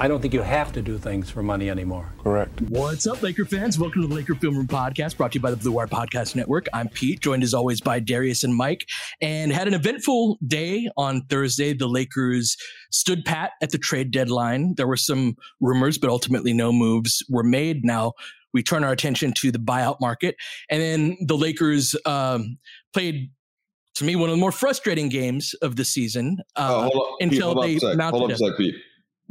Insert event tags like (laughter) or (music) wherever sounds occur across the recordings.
I don't think you have to do things for money anymore. Correct. What's up, Laker fans? Welcome to the Laker Film Room Podcast, brought to you by the Blue Wire Podcast Network. I'm Pete, joined as always by Darius and Mike, and had an eventful day on Thursday. The Lakers stood pat at the trade deadline. There were some rumors, but ultimately no moves were made. Now we turn our attention to the buyout market, and then the Lakers um, played to me one of the more frustrating games of the season uh, oh, hold until Pete, hold they mounted hold up a sec, Pete.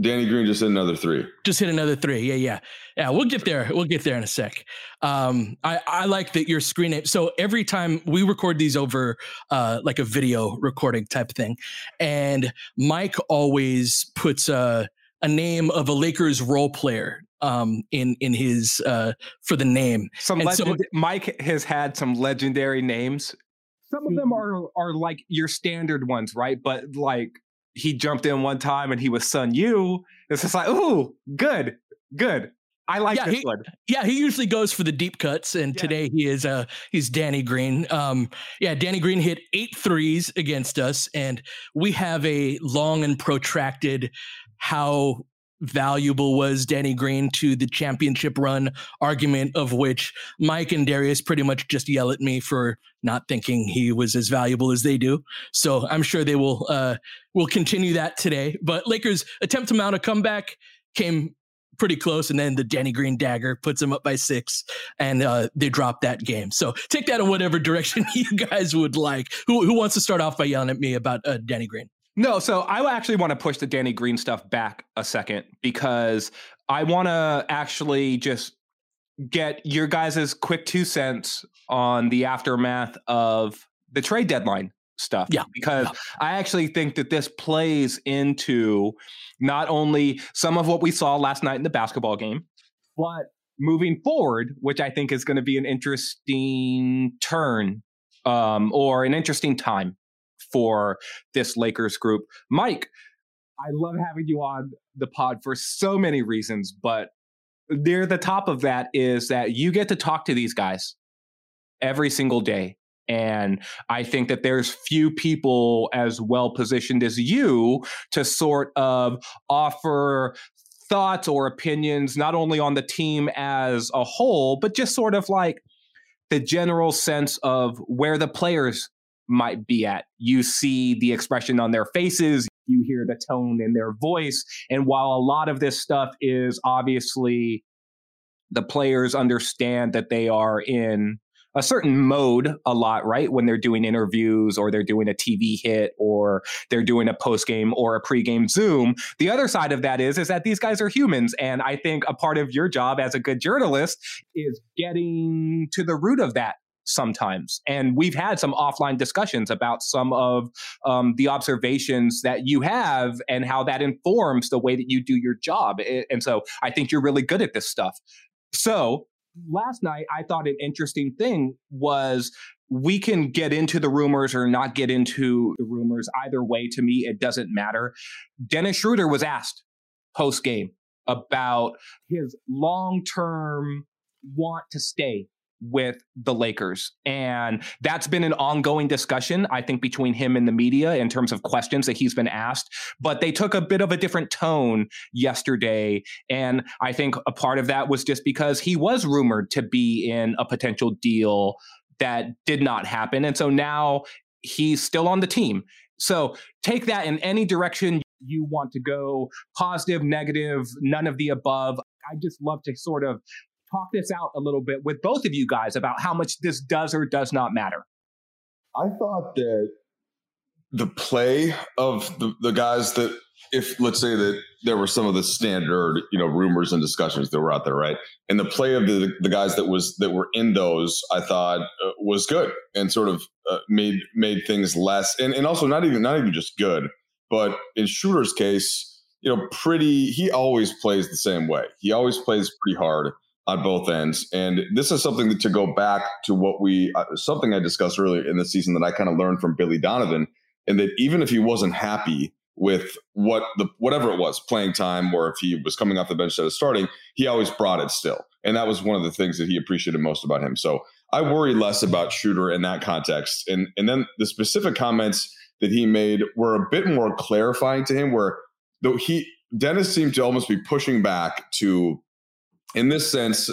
Danny Green just hit another three. Just hit another three. Yeah, yeah, yeah. We'll get there. We'll get there in a sec. Um, I I like that your screen name. So every time we record these over uh, like a video recording type thing, and Mike always puts a a name of a Lakers role player um, in in his uh, for the name. Some And legend- so- Mike has had some legendary names. Some of them are are like your standard ones, right? But like he jumped in one time and he was Sun Yue. It's just like, ooh, good, good. I like Yeah, this he- one. Yeah, he usually goes for the deep cuts, and Yeah. today he is uh he's Danny Green. Um, yeah, Danny Green hit eight threes against us, and we have a long and protracted how valuable was Danny Green to the championship run argument of which Mike and Darius pretty much just yell at me for not thinking he was as valuable as they do. So I'm sure they will uh will continue that today. But Lakers attempt to mount a comeback came pretty close, and then the Danny Green dagger puts them up by six, and uh, they drop that game. So take that in whatever (laughs) direction you guys would like. Who who wants to start off by yelling at me about uh, Danny Green? No, so I actually want to push the Danny Green stuff back a second because I want to actually just get your guys' quick two cents on the aftermath of the trade deadline stuff. Yeah, Because yeah. I actually think that this plays into not only some of what we saw last night in the basketball game, but moving forward, which I think is going to be an interesting turn um, or an interesting time for this Lakers group. Mike, I love having you on the pod for so many reasons, but near the top of that is that you get to talk to these guys every single day. And I think that there's few people as well positioned as you to sort of offer thoughts or opinions, not only on the team as a whole, but just sort of like the general sense of where the players might be at. You see the expression on their faces, you hear the tone in their voice. And while a lot of this stuff is obviously the players understand that they are in a certain mode a lot, right? When they're doing interviews or they're doing a TV hit or they're doing a post game or a pre-game Zoom. The other side of that is is that these guys are humans, and I think a part of your job as a good journalist is getting to the root of that sometimes. And we've had some offline discussions about some of um, the observations that you have and how that informs the way that you do your job. And so I think you're really good at this stuff. So last night, I thought an interesting thing was we can get into the rumors or not get into the rumors. Either way, to me, it doesn't matter. Dennis Schroeder was asked post game about his long term want to stay with the Lakers. And that's been an ongoing discussion, I think, between him and the media in terms of questions that he's been asked. But they took a bit of a different tone yesterday. And I think a part of that was just because he was rumored to be in a potential deal that did not happen. And so now he's still on the team. So take that in any direction you want to go positive, negative, none of the above. I just love to sort of talk this out a little bit with both of you guys about how much this does or does not matter. I thought that the play of the, the guys that, if let's say that there were some of the standard, you know, rumors and discussions that were out there, right? And the play of the the guys that was that were in those, I thought uh, was good and sort of uh, made made things less, and and also not even not even just good, but in Schroeder's case, you know, pretty. He always plays the same way. He always plays pretty hard on both ends. And this is something to go back to what we, uh, something I discussed earlier in the season that I kind of learned from Billy Donovan, and that even if he wasn't happy with what the whatever it was, playing time, or if he was coming off the bench instead of starting, he always brought it still. And that was one of the things that he appreciated most about him. So I worry less about Schroeder in that context. And and then the specific comments that he made were a bit more clarifying to him, where though he Dennis seemed to almost be pushing back to in this sense,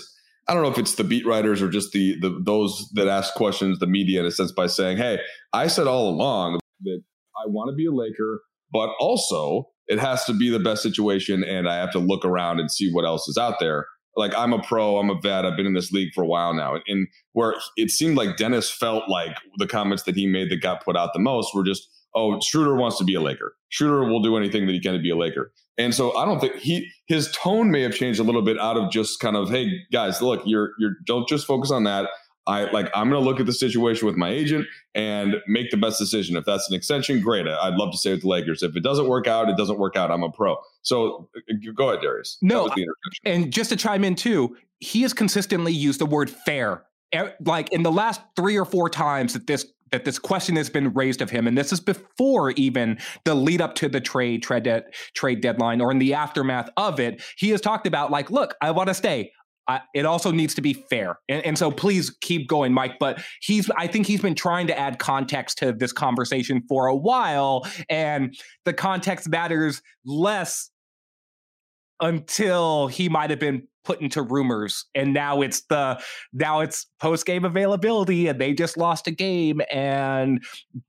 I don't know if it's the beat writers or just the, the those that ask questions, the media in a sense, by saying, "Hey, I said all along that I want to be a Laker, but also it has to be the best situation, and I have to look around and see what else is out there." Like I'm a pro, I'm a vet, I've been in this league for a while now, and where it seemed like Dennis felt like the comments that he made that got put out the most were just, "Oh, Schroeder wants to be a Laker. Schroeder will do anything that he can to be a Laker." And so I don't think he his tone may have changed a little bit out of just kind of, hey guys, look, you're you're don't just focus on that. I like I'm going to look at the situation with my agent and make the best decision. If that's an extension, great. I'd love to stay with the Lakers. If it doesn't work out, it doesn't work out. I'm a pro. So uh, go ahead, Darius. No, and just to chime in too, he has consistently used the word fair. Like in the last three or four times that this that this question has been raised of him, and this is before even the lead up to the trade trade, de- trade deadline or in the aftermath of it. He has talked about like, look, I want to stay. It also needs to be fair, and, and so please keep going, Mike. But he's, I think he's been trying to add context to this conversation for a while, and the context matters less until he might have been put into rumors and now it's the now it's post game availability and they just lost a game and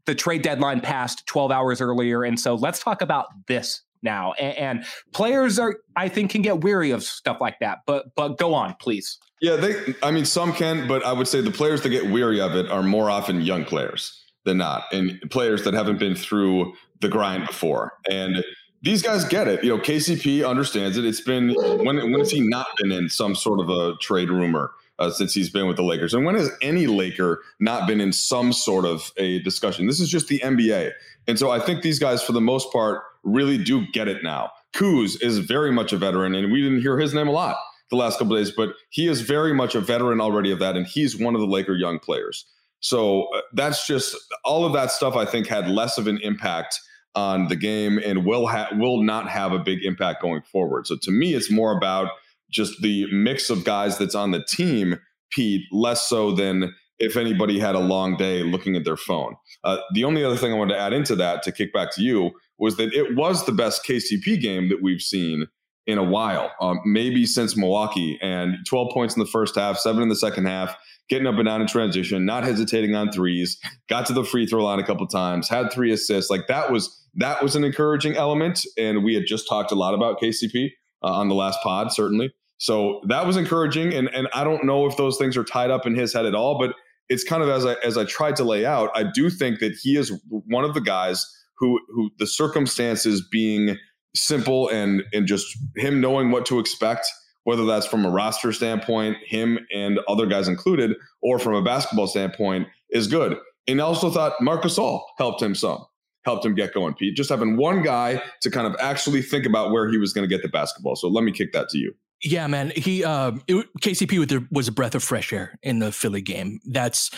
the trade deadline passed 12 hours earlier and so let's talk about this now. And, and players are i think can get weary of stuff like that but but go on please. Yeah they i mean some can but i would say the players that get weary of it are more often young players than not and players that haven't been through the grind before and these guys get it. You know, KCP understands it. It's been when when has he not been in some sort of a trade rumor uh, since he's been with the Lakers? And when has any Laker not been in some sort of a discussion? This is just the NBA, and so I think these guys, for the most part, really do get it now. Kuz is very much a veteran, and we didn't hear his name a lot the last couple days, but he is very much a veteran already of that, and he's one of the Laker young players. So uh, that's just all of that stuff. I think had less of an impact on the game and will ha- will not have a big impact going forward. So to me, it's more about just the mix of guys that's on the team, Pete, less so than if anybody had a long day looking at their phone. Uh, the only other thing I wanted to add into that to kick back to you was that it was the best KCP game that we've seen in a while, um, maybe since Milwaukee, and 12 points in the first half, seven in the second half getting up and down in transition, not hesitating on threes, got to the free throw line a couple times, had three assists. Like that was that was an encouraging element. And we had just talked a lot about KCP uh, on the last pod, certainly. So that was encouraging. And, and I don't know if those things are tied up in his head at all, but it's kind of as I, as I tried to lay out, I do think that he is one of the guys who, who the circumstances being simple and, and just him knowing what to expect whether that's from a roster standpoint, him and other guys included, or from a basketball standpoint, is good. And I also thought Marc Gasol helped him some, helped him get going, Pete. Just having one guy to kind of actually think about where he was going to get the basketball. So let me kick that to you. Yeah, man. He uh, it, KCP was a breath of fresh air in the Philly game. That's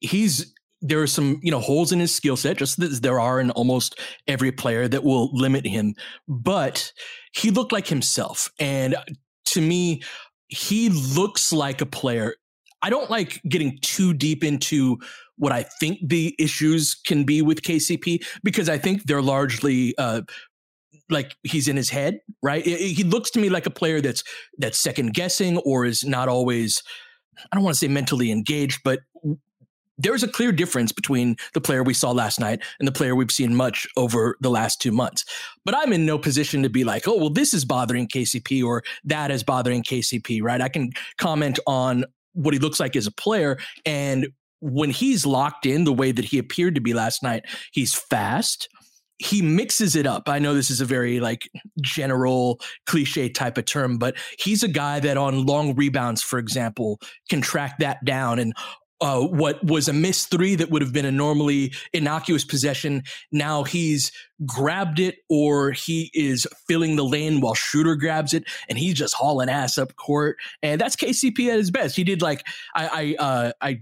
he's there are some you know holes in his skill set, just as there are in almost every player that will limit him. But he looked like himself, and to me, he looks like a player. I don't like getting too deep into what I think the issues can be with KCP because I think they're largely uh, like he's in his head, right? He looks to me like a player that's that's second guessing or is not always I don't want to say mentally engaged, but there's a clear difference between the player we saw last night and the player we've seen much over the last two months. But I'm in no position to be like, oh, well, this is bothering KCP or that is bothering KCP, right? I can comment on what he looks like as a player. And when he's locked in the way that he appeared to be last night, he's fast he mixes it up. I know this is a very like general cliche type of term, but he's a guy that on long rebounds, for example, can track that down and uh, what was a missed three that would have been a normally innocuous possession. Now he's grabbed it or he is filling the lane while Schroeder grabs it and he's just hauling ass up court. And that's KCP at his best. He did like, I, I, uh, I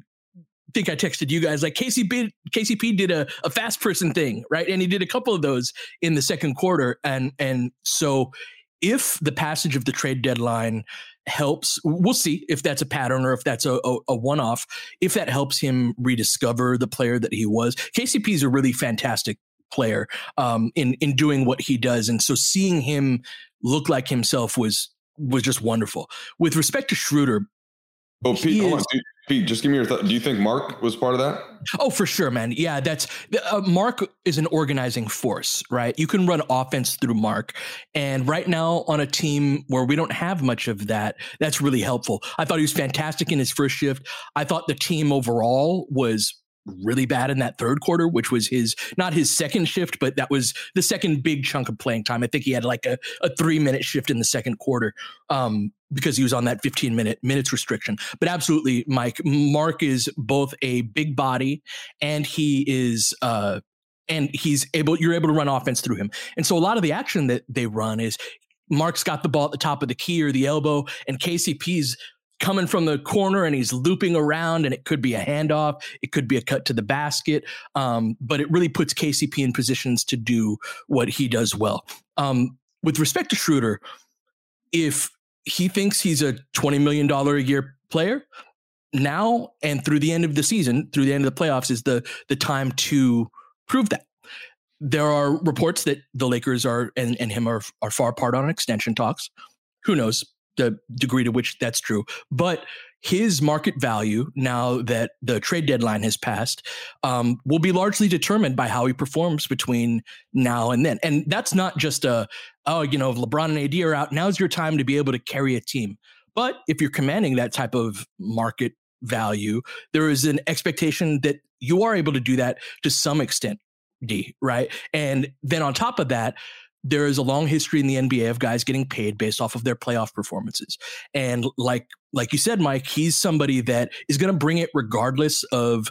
think I texted you guys like KCP KCP did a, a fast person thing, right? And he did a couple of those in the second quarter. And and so if the passage of the trade deadline helps, we'll see if that's a pattern or if that's a, a, a one off. If that helps him rediscover the player that he was, KCP is a really fantastic player um, in in doing what he does, and so seeing him look like himself was was just wonderful. With respect to Schroeder, Oh, Pete, hold on. Pete, just give me your thought. Do you think Marc was part of that? Oh, for sure, man. Yeah, that's uh, Marc is an organizing force, right? You can run offense through Marc. And right now, on a team where we don't have much of that, that's really helpful. I thought he was fantastic in his first shift. I thought the team overall was really bad in that third quarter, which was his not his second shift, but that was the second big chunk of playing time. I think he had like a, a three minute shift in the second quarter um, because he was on that 15 minute minutes restriction. But absolutely, Mike, Marc is both a big body and he is uh, and he's able you're able to run offense through him. And so a lot of the action that they run is Marc's got the ball at the top of the key or the elbow, and KCP's coming from the corner and he's looping around and it could be a handoff it could be a cut to the basket um, but it really puts kcp in positions to do what he does well. Um, with respect to schroeder if he thinks he's a $20 million a year player now and through the end of the season through the end of the playoffs is the the time to prove that. There are reports that the lakers are and, and him are, are far apart on extension talks. Who knows the degree to which that's true. But his market value, now that the trade deadline has passed, um, will be largely determined by how he performs between now and then. And that's not just a, oh, you know, if LeBron and AD are out, now's your time to be able to carry a team. But if you're commanding that type of market value, there is an expectation that you are able to do that to some extent, D, right? And then on top of that, there is a long history in the NBA of guys getting paid based off of their playoff performances. And like like you said, Mike, he's somebody that is going to bring it regardless of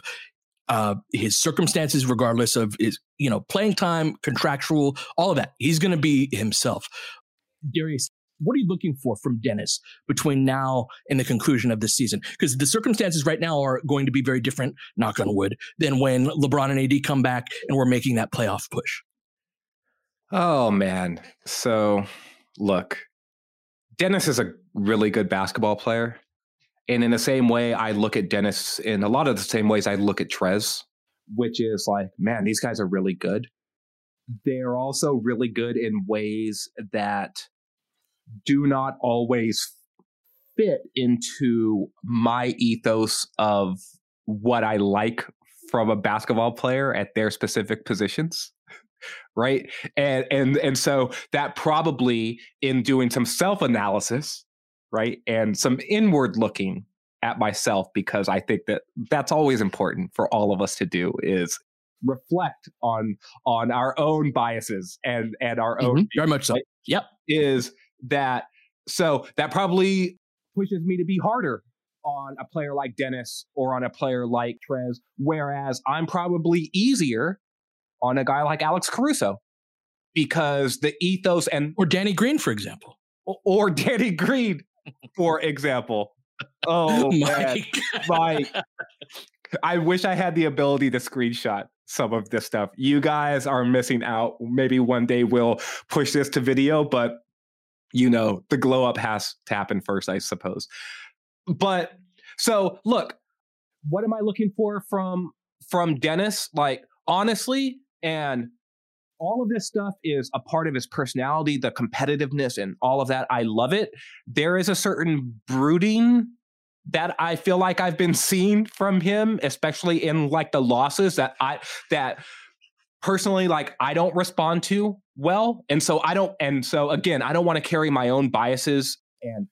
uh, his circumstances, regardless of his you know playing time, contractual, all of that. He's going to be himself. Darius, what are you looking for from Dennis between now and the conclusion of this season? Because the circumstances right now are going to be very different, knock on wood, than when LeBron and AD come back and we're making that playoff push. Oh man. So look, Dennis is a really good basketball player. And in the same way, I look at Dennis in a lot of the same ways I look at Trez, which is like, man, these guys are really good. They're also really good in ways that do not always fit into my ethos of what I like from a basketball player at their specific positions right and and and so that probably in doing some self analysis right? And some inward looking at myself because I think that that's always important for all of us to do is reflect on on our own biases and and our own Mhm. Very much so. Yep. is that so that probably pushes me to be harder on a player like Dennis or on a player like Trez, whereas I'm probably easier on a guy like Alex Caruso because the ethos and Or Danny Green, for example. or (laughs) Danny Green, for example. Oh (laughs) man, Mike. Mike. I wish I had the ability to screenshot some of this stuff. You guys are missing out. Maybe one day we'll push this to video, but you know, the glow up has to happen first, I suppose. But so look, what am I looking for from from Dennis? Like honestly, and all of this stuff is a part of his personality, the competitiveness and all of that. I love it. There is a certain brooding that I feel like I've been seeing from him, especially in like the losses that I that personally like I don't respond to well. And so I don't and so again, I don't want to carry my own biases and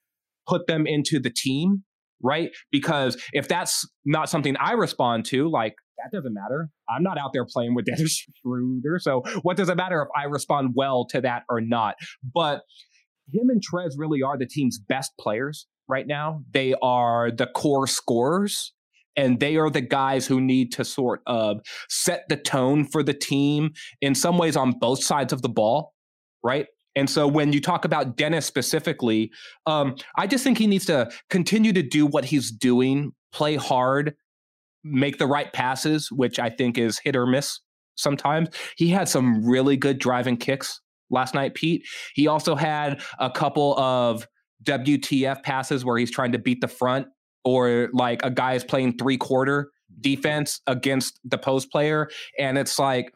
put them into the team, right? Because if that's not something I respond to, like that doesn't matter. I'm not out there playing with (laughs) Dennis Schroeder. So what does it matter if I respond well to that or not? But him and Trez really are the team's best players right now. They are the core scorers. And they are the guys who need to sort of set the tone for the team in some ways on both sides of the ball, right? And so when you talk about Dennis specifically, um, I just think he needs to continue to do what he's doing, play hard, make the right passes, which I think is hit or miss sometimes. He had some really good driving kicks last night, Pete. He also had a couple of WTF passes where he's trying to beat the front, or like a guy is playing three quarter mm-hmm. defense against the post player. And it's like,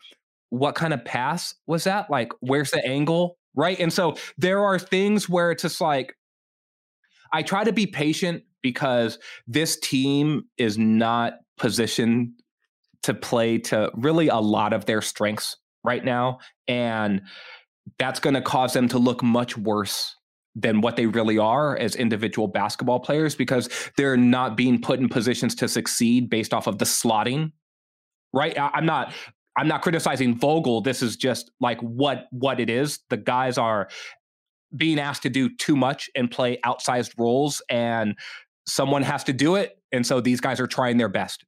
what kind of pass was that? Like, where's the angle? Right. And so there are things where it's just like, I try to be patient because this team is not positioned to play to really a lot of their strengths right now. And that's going to cause them to look much worse than what they really are as individual basketball players because they're not being put in positions to succeed based off of the slotting. Right? I'm not I'm not criticizing Vogel. This is just like what what it is. The guys are being asked to do too much and play outsized roles and someone has to do it and so these guys are trying their best.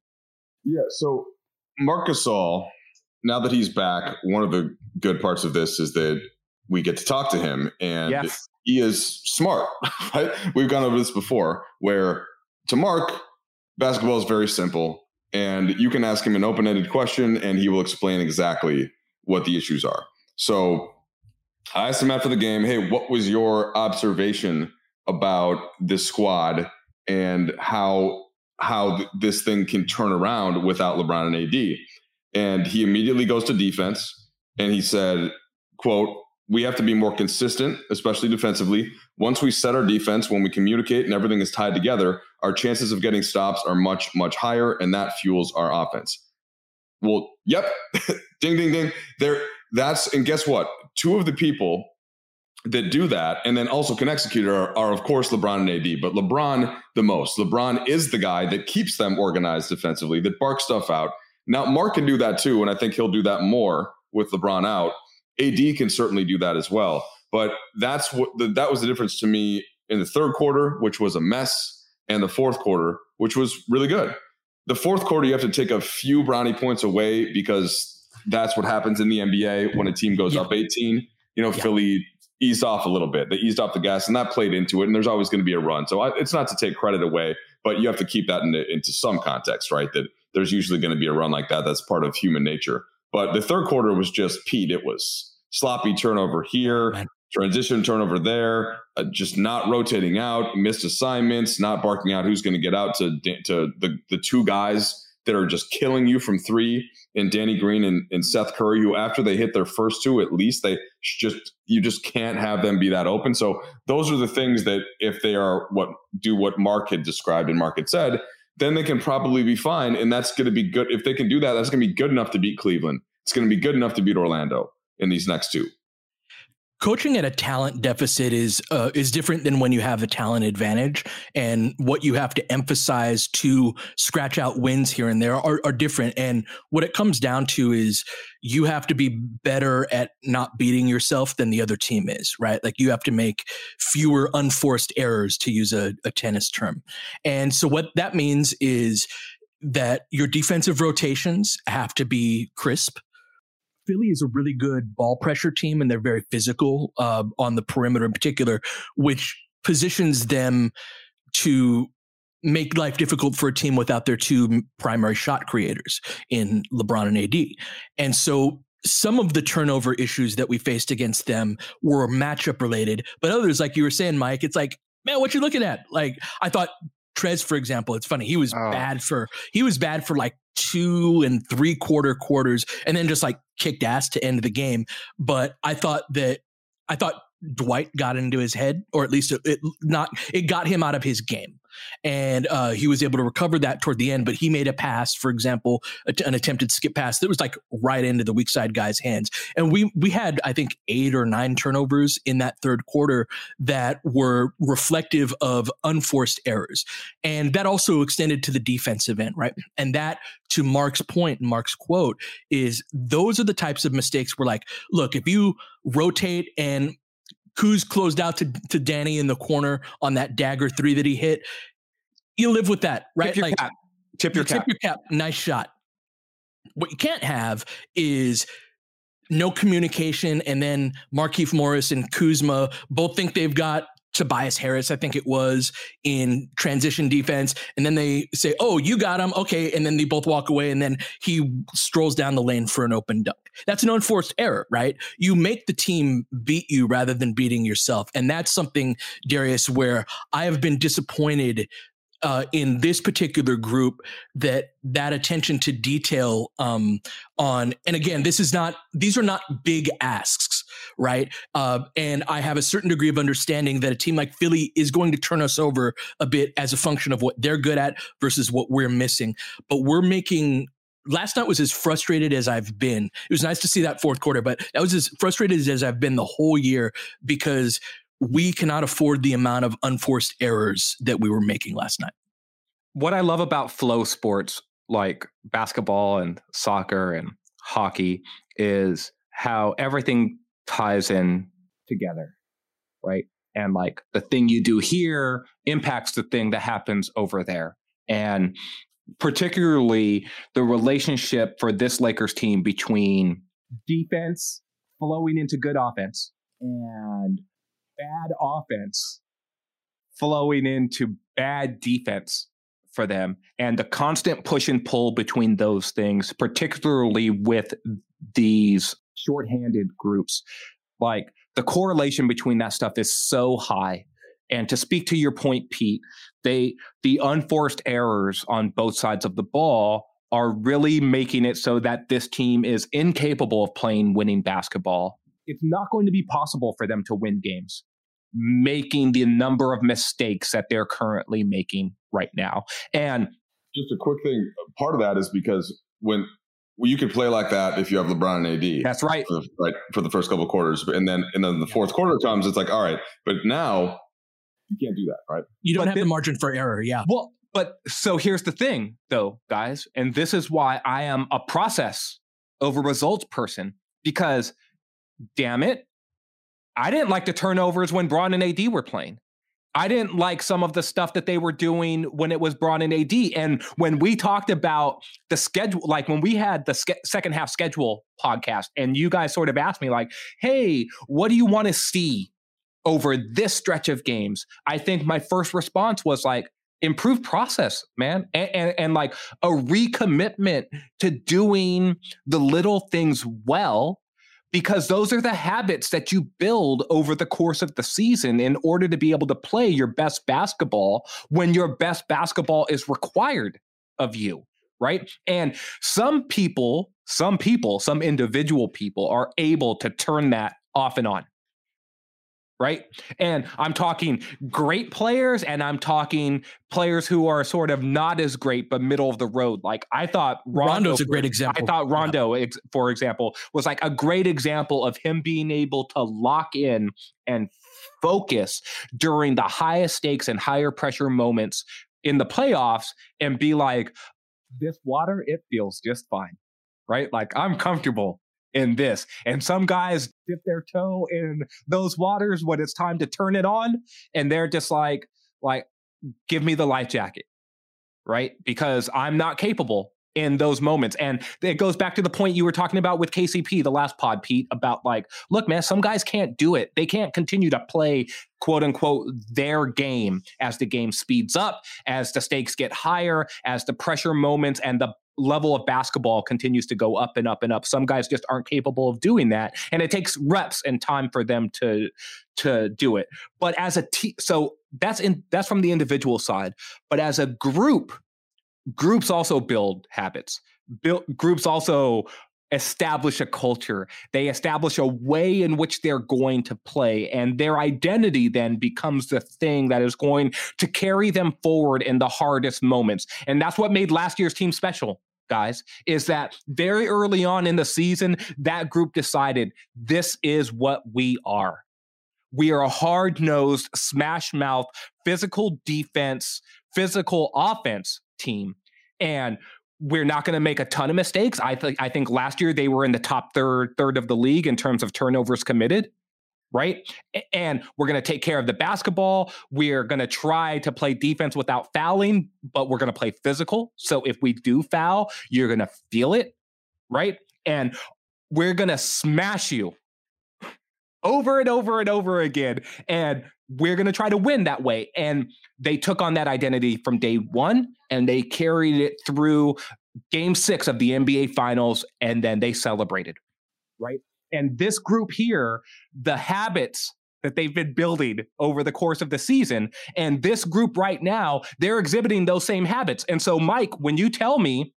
Yeah. So Marc Gasol, now that he's back, one of the good parts of this is that we get to talk to him, and Yes. he is smart. (laughs) Right? We've gone over this before, where to Marc, basketball is very simple, and you can ask him an open-ended question, and he will explain exactly what the issues are. So I asked him after the game, "Hey, what was your observation about this squad and how how th- this thing can turn around without LeBron and AD?" And he immediately goes to defense, and he said, "quote We have to be more consistent, especially defensively. Once we set our defense, when we communicate and everything is tied together, our chances of getting stops are much much higher, and that fuels our offense." Well, yep, (laughs) ding ding ding. There, that's and guess what? Two of the people that do that and then also can execute are, are of course LeBron and AD, but LeBron the most. LeBron is the guy that keeps them organized defensively, that barks stuff out. Now Marc can do that too, and I think he'll do that more with LeBron out. AD can certainly do that as well, but that's what the, that was the difference to me in the third quarter, which was a mess, and the fourth quarter, which was really good. The fourth quarter, you have to take a few brownie points away because that's what happens in the NBA when a team goes Yeah. up 18. You know, Yeah. Philly eased off a little bit. They eased off the gas, and that played into it. And there's always going to be a run. So I, it's not to take credit away, but you have to keep that into, into some context, right? That there's usually going to be a run like that. That's part of human nature. But the third quarter was just Pete. It was sloppy turnover here, Man. transition turnover there, uh, just not rotating out, missed assignments, not barking out who's going to get out to to the the two guys that are just killing you from three and Danny Green and, and Seth Curry, who after they hit their first two, at least they just you just can't have them be that open. So those are the things that if they are what do what Marc had described and Marc had said, then they can probably be fine. And that's going to be good. If they can do that, that's going to be good enough to beat Cleveland. It's going to be good enough to beat Orlando in these next two. Coaching at a talent deficit is uh, is different than when you have a talent advantage and what you have to emphasize to scratch out wins here and there are, are different. And what it comes down to is you have to be better at not beating yourself than the other team is right? Like you have to make fewer unforced errors to use a, a tennis term. And so what that means is that your defensive rotations have to be crisp Philly is a really good ball pressure team, and they're very physical uh, on the perimeter in particular, which positions them to make life difficult for a team without their two primary shot creators in LeBron and AD. And so some of the turnover issues that we faced against them were matchup related, but others, like you were saying, Mike, it's like, man, what you looking at? Like I thought Trez, for example, it's funny. He was oh. bad for he was bad for like two and three quarter quarters, and then just like kicked ass to end the game. But I thought that I thought Dwight got into his head, or at least it, it not it got him out of his game and uh, he was able to recover that toward the end. But he made a pass, for example, an attempted skip pass that was like right into the weak side guy's hands. And we we had I think eight or nine turnovers in that third quarter that were reflective of unforced errors, and that also extended to the defensive end, right? And that, to Marc's point, Marc's quote is those are the types of mistakes where like, look, if you rotate and Kuz closed out to, to Danny in the corner on that dagger three that he hit. You live with that, right? Tip your like, cap. Tip your cap. Tip your cap. Nice shot. What you can't have is no communication, and then Markieff Morris and Kuzma both think they've got Tobias Harris, I think it was, in transition defense. And then they say, Oh, you got him. Okay. And then they both walk away. And then he strolls down the lane for an open dunk. That's an unforced error, right? You make the team beat you rather than beating yourself. And that's something, Darius, where I have been disappointed uh, in this particular group that that attention to detail um, on and again this is not these are not big asks right uh, and i have a certain degree of understanding that a team like philly is going to turn us over a bit as a function of what they're good at versus what we're missing but we're making last night was as frustrated as I've been. It was nice to see that fourth quarter, but that was as frustrated as I've been the whole year because we cannot afford the amount of unforced errors that we were making last night. What I love about flow sports like basketball and soccer and hockey is how everything ties in together, right? And like the thing you do here impacts the thing that happens over there. And particularly the relationship for this Lakers team between defense flowing into good offense and bad offense flowing into bad defense for them and the constant push and pull between those things particularly with these shorthanded groups. Like the correlation between that stuff is so high. And to speak to your point pete they the unforced errors on both sides of the ball are really making it so that this team is incapable of playing winning basketball. It's not going to be possible for them to win games making the number of mistakes that they're currently making right now. And just a quick thing part of that is because when well, you could play like that if you have LeBron and AD. That's right. For the, right for the first couple of quarters, and then and then the fourth quarter comes, it's like all right, but now you can't do that, right? You don't but have the margin for error. Yeah. Well, but so here's the thing, though, guys, and this is why I am a process over results person because, damn it, I didn't like the turnovers when Bron and AD were playing. I didn't like some of the stuff that they were doing when it was Bron and AD. And when we talked about the schedule, like when we had the ske- second half schedule podcast, and you guys sort of asked me, like, hey, what do you want to see over this stretch of games? I think my first response was like, improved process, man, and, and, and like a recommitment to doing the little things well because those are the habits that you build over the course of the season in order to be able to play your best basketball when your best basketball is required of you right? And some people some people some individual people are able to turn that off and on right? And I'm talking great players and I'm talking players who are sort of not as great but middle of the road. Like I thought Rondo, Rondo's a great example. I thought Rondo, yeah. for example, was like a great example of him being able to lock in and focus during the highest stakes and higher pressure moments in the playoffs and be like, this water, it feels just fine. Right? Like I'm comfortable in this. And some guys dip their toe in those waters when it's time to turn it on, and they're just like, like, give me the life jacket, right? Because I'm not capable in those moments. And it goes back to the point you were talking about with KCP, the last pod, Pete, about like, look, man, some guys can't do it. They can't continue to play quote unquote their game as the game speeds up, as the stakes get higher, as the pressure moments and the level of basketball continues to go up and up and up. Some guys just aren't capable of doing that, and it takes reps and time for them to to do it. But as a team, so that's in that's from the individual side. But as a group, groups also build habits. Build, groups also establish a culture. They establish a way in which they're going to play, and their identity then becomes the thing that is going to carry them forward in the hardest moments. And that's what made last year's team special. Guys, is that very early on in the season, that group decided this is what we are. We are a hard nosed, smash mouth, physical defense, physical offense team. And we're not going to make a ton of mistakes. I think I think last year they were in the top third third of the league in terms of turnovers committed, right? And we're going to take care of the basketball. We're going to try to play defense without fouling, but we're going to play physical. So if we do foul, you're going to feel it, right? And we're going to smash you over and over and over again. And we're going to try to win that way. And they took on that identity from day one and they carried it through game six of the NBA finals. And then they celebrated. Right. And this group here, the habits that they've been building over the course of the season, and this group right now, they're exhibiting those same habits. And so, Mike, when you tell me,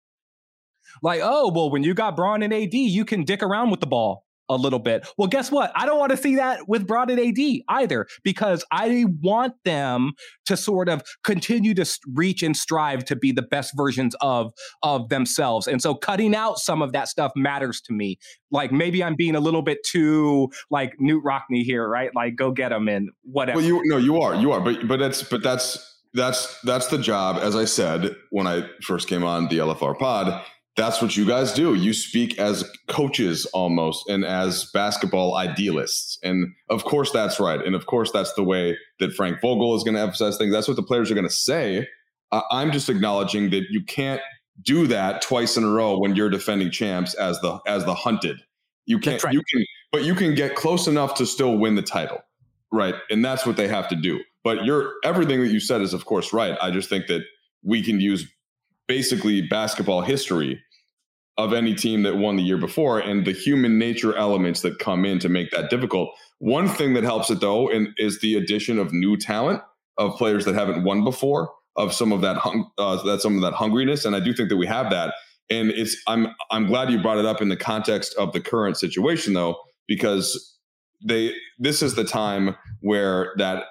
like, oh, well, when you got Bron and AD, you can dick around with the ball a little bit. Well, guess what? I don't want to see that with Bron and AD either because I want them to sort of continue to reach and strive to be the best versions of of themselves. And so cutting out some of that stuff matters to me. Like maybe I'm being a little bit too like Knute Rockne here, right? Like go get them and whatever. Well, you no, you are, you are, but but that's but that's that's that's the job. As I said when I first came on the LFR pod that's what you guys do. You speak as coaches almost and as basketball idealists. And of course, that's right. And of course, that's the way that Frank Vogel is going to emphasize things. That's what the players are going to say. I'm just acknowledging that you can't do that twice in a row when you're defending champs as the as the hunted. You can't. Right. You can, but you can get close enough to still win the title, right? And that's what they have to do. But you're everything that you said is of course right. I just think that we can use basically basketball history of any team that won the year before and the human nature elements that come in to make that difficult. One thing that helps it though is the addition of new talent of players that haven't won before of some of that hung, uh, that some of that hungriness and I do think that we have that and it's I'm I'm glad you brought it up in the context of the current situation though because they this is the time where that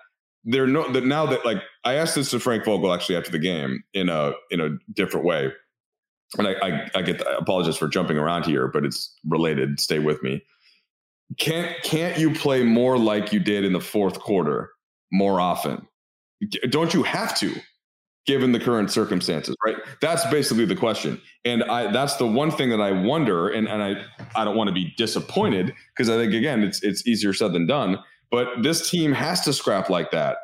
they're no that now that like I asked this to Frank Vogel actually after the game in a in a different way and I, I, I get I apologize for jumping around here, but it's related. Stay with me. Can't can't you play more like you did in the fourth quarter more often? Don't you have to, given the current circumstances? Right. That's basically the question, and I that's the one thing that I wonder, and and I I don't want to be disappointed because I think again it's it's easier said than done. But this team has to scrap like that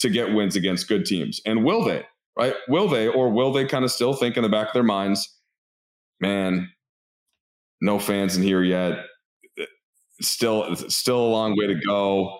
to get wins against good teams, and will they? Right? Will they, or will they kind of still think in the back of their minds, man, no fans in here yet. Still, still a long way to go.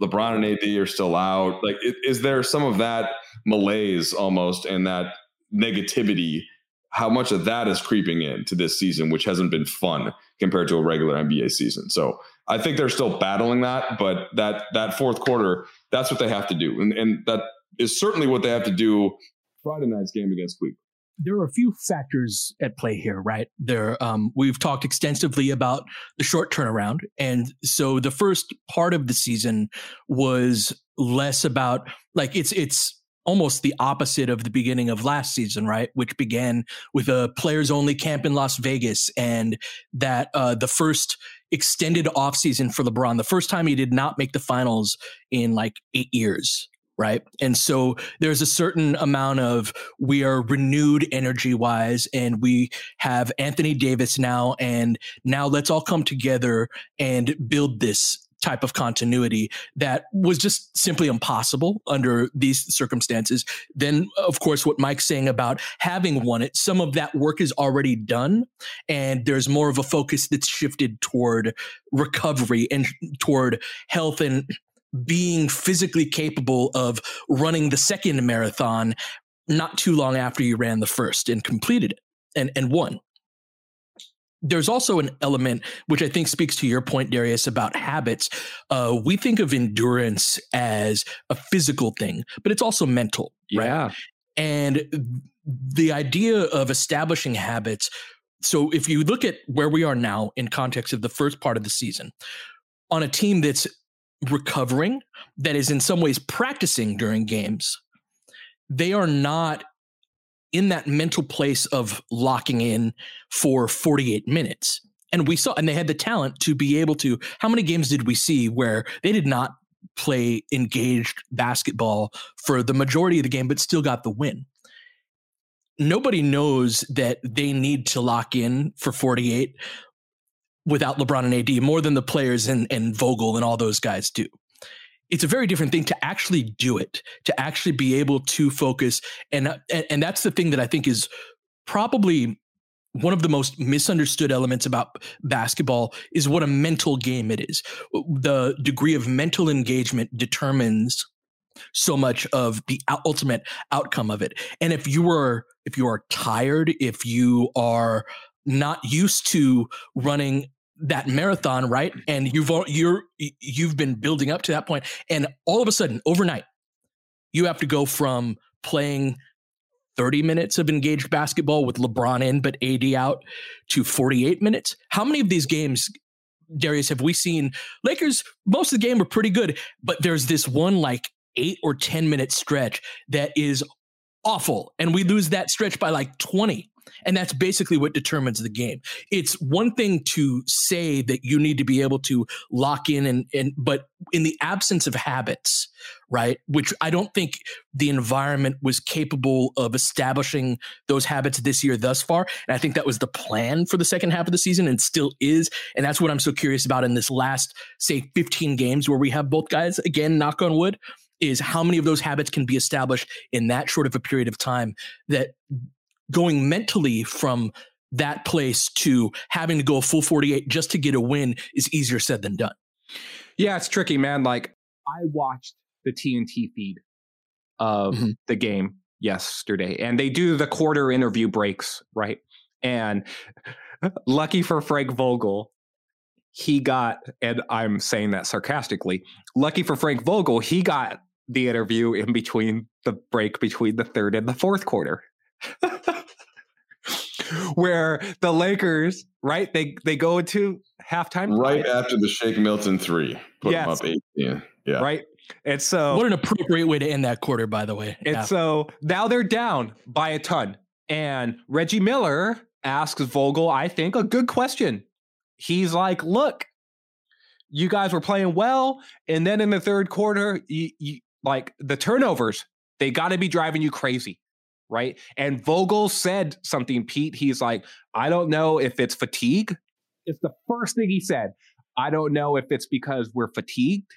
LeBron and AD are still out. Like, is there some of that malaise almost and that negativity? How much of that is creeping into this season, which hasn't been fun compared to a regular NBA season? So I think they're still battling that, but that that fourth quarter, that's what they have to do, and and that is certainly what they have to do Friday night's game against Cleveland. there are a few factors at play here, right? There, um, we've talked extensively about the short turnaround, and so the first part of the season was less about like it's it's almost the opposite of the beginning of last season, right? Which began with a players only camp in Las Vegas, and that uh, the first extended offseason for LeBron, the first time he did not make the finals in like eight years right? And so there's a certain amount of we are renewed energy wise and we have Anthony Davis now and now let's all come together and build this type of continuity that was just simply impossible under these circumstances. Then, of course, what Mike's saying about having won it, some of that work is already done, and there's more of a focus that's shifted toward recovery and toward health and being physically capable of running the second marathon not too long after you ran the first and completed it and, and won. There's also an element which I think speaks to your point, Darius, about habits. Uh, we think of endurance as a physical thing, but it's also mental, yeah. right? And the idea of establishing habits. So if you look at where we are now in context of the first part of the season, on a team that's recovering, that is in some ways practicing during games, they are not in that mental place of locking in for 48 minutes. And we saw, and they had the talent to be able to. How many games did we see where they did not play engaged basketball for the majority of the game, but still got the win? Nobody knows that they need to lock in for 48 without LeBron and AD more than the players and, and Vogel and all those guys do. It's a very different thing to actually do it, to actually be able to focus. And, and, and that's the thing that I think is probably one of the most misunderstood elements about basketball is what a mental game it is. The degree of mental engagement determines so much of the ultimate outcome of it. And if you are if you are tired, if you are not used to running that marathon, right? And you've you're you've been building up to that point, and all of a sudden, overnight, you have to go from playing 30 minutes of engaged basketball with LeBron in but AD out to 48 minutes. How many of these games, Darius, have we seen? Lakers, most of the game are pretty good, but there's this one like eight or 10 minute stretch that is awful. And we lose that stretch by like 20. And that's basically what determines the game. It's one thing to say that you need to be able to lock in and, and but in the absence of habits, right? Which I don't think the environment was capable of establishing those habits this year thus far. And I think that was the plan for the second half of the season and still is. And that's what I'm so curious about in this last, say, 15 games where we have both guys, again, knock on wood is how many of those habits can be established in that short of a period of time that going mentally from that place to having to go a full 48 just to get a win is easier said than done. Yeah, it's tricky, man. Like I watched the TNT feed of mm-hmm. the game yesterday and they do the quarter interview breaks, right? And (laughs) lucky for Frank Vogel, he got, and I'm saying that sarcastically, lucky for Frank Vogel, he got the interview in between the break between the third and the fourth quarter. (laughs) where the Lakers, right? They they go into halftime right after the Shake Milton three, put yes. them up eighteen. Yeah, right. And so, what an appropriate way to end that quarter, by the way. And yeah. so now they're down by a ton, and Reggie Miller asks Vogel, I think, a good question. He's like, "Look, you guys were playing well, and then in the third quarter, you, you like the turnovers. They got to be driving you crazy." Right? And Vogel said something, Pete. He's like, I don't know if it's fatigue. It's the first thing he said. I don't know if it's because we're fatigued,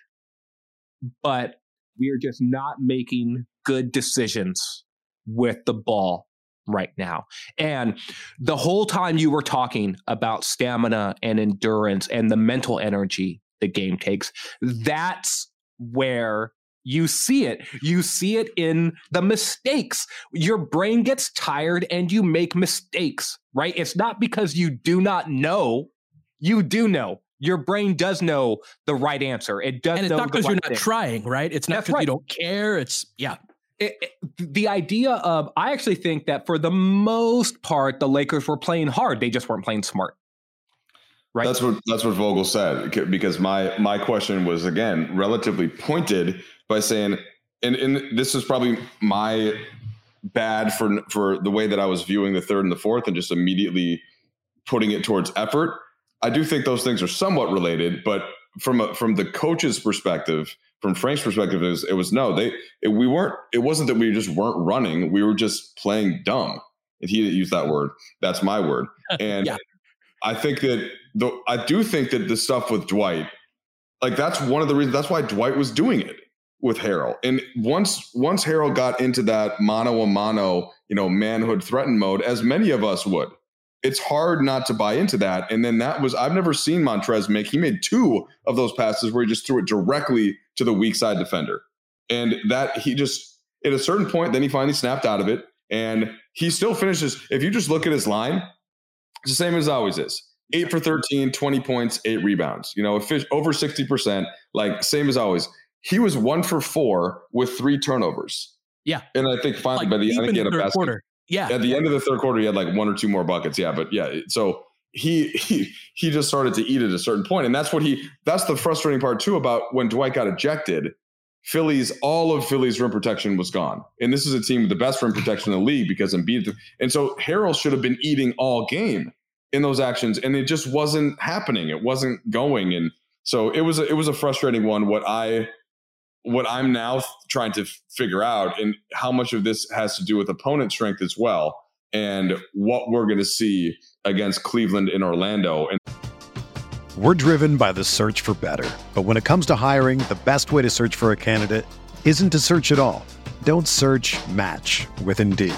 but we are just not making good decisions with the ball right now. And the whole time you were talking about stamina and endurance and the mental energy the game takes, that's where you see it. You see it in the mistakes. Your brain gets tired and you make mistakes, right? It's not because you do not know. You do know. Your brain does know the right answer. It does. And it's not because right you're not thing. trying, right? It's not because right. you don't care. It's yeah. it, it, the idea of I actually think that for the most part the Lakers were playing hard. They just weren't playing smart. Right. That's what that's what Vogel said because my my question was again relatively pointed by saying and and this is probably my bad for for the way that I was viewing the third and the fourth and just immediately putting it towards effort. I do think those things are somewhat related, but from a, from the coach's perspective, from Frank's perspective, it was, it was no, they it, we weren't. It wasn't that we just weren't running; we were just playing dumb. And he didn't use that word. That's my word. (laughs) And yeah. I think that the I do think that the stuff with Dwight, like that's one of the reasons. That's why Dwight was doing it with Harrell. And once once Harrell got into that mano a mano, you know, manhood threatened mode, as many of us would, it's hard not to buy into that. And then that was I've never seen Montrezl make. He made two of those passes where he just threw it directly to the weak side defender. And that he just at a certain point, then he finally snapped out of it. And he still finishes. If you just look at his line, it's the same as always is. Eight for 13, 20 points, eight rebounds. You know, over 60%, like same as always. He was one for four with three turnovers. Yeah. And I think finally like by the end, he had a basket. Quarter. Yeah. At the end of the third quarter, he had like one or two more buckets. Yeah. But yeah. So he he he just started to eat at a certain point. And that's what he that's the frustrating part too about when Dwight got ejected. Philly's all of Philly's rim protection was gone. And this is a team with the best rim protection in the league because Embiid and so Harrell should have been eating all game in those actions and it just wasn't happening. It wasn't going and so it was a, it was a frustrating one what I what I'm now trying to figure out and how much of this has to do with opponent strength as well and what we're going to see against Cleveland in Orlando and we're driven by the search for better but when it comes to hiring the best way to search for a candidate isn't to search at all. Don't search match with Indeed.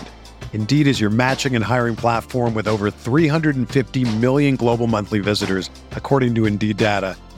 Indeed is your matching and hiring platform with over 350 million global monthly visitors according to Indeed data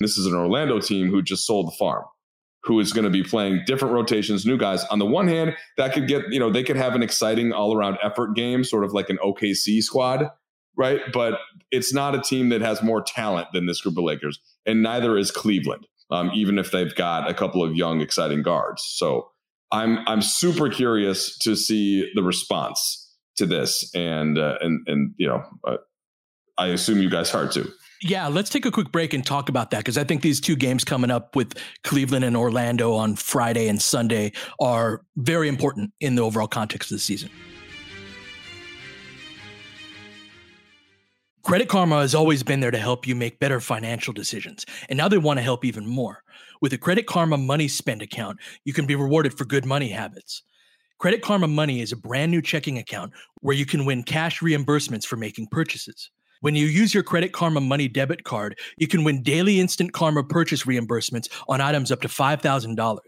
This is an Orlando team who just sold the farm who is going to be playing different rotations, new guys. On the one hand, that could get, you know, they could have an exciting all around effort game, sort of like an OKC squad, right? But it's not a team that has more talent than this group of Lakers, and neither is Cleveland, um, even if they've got a couple of young, exciting guards. So I'm I'm super curious to see the response to this, and uh, and and you know, uh, I assume you guys are too. Yeah, let's take a quick break and talk about that because I think these two games coming up with Cleveland and Orlando on Friday and Sunday are very important in the overall context of the season. Credit Karma has always been there to help you make better financial decisions, and now they want to help even more. With a Credit Karma Money Spend account, you can be rewarded for good money habits. Credit Karma Money is a brand new checking account where you can win cash reimbursements for making purchases. When you use your Credit Karma Money debit card, you can win daily instant Karma purchase reimbursements on items up to $5,000.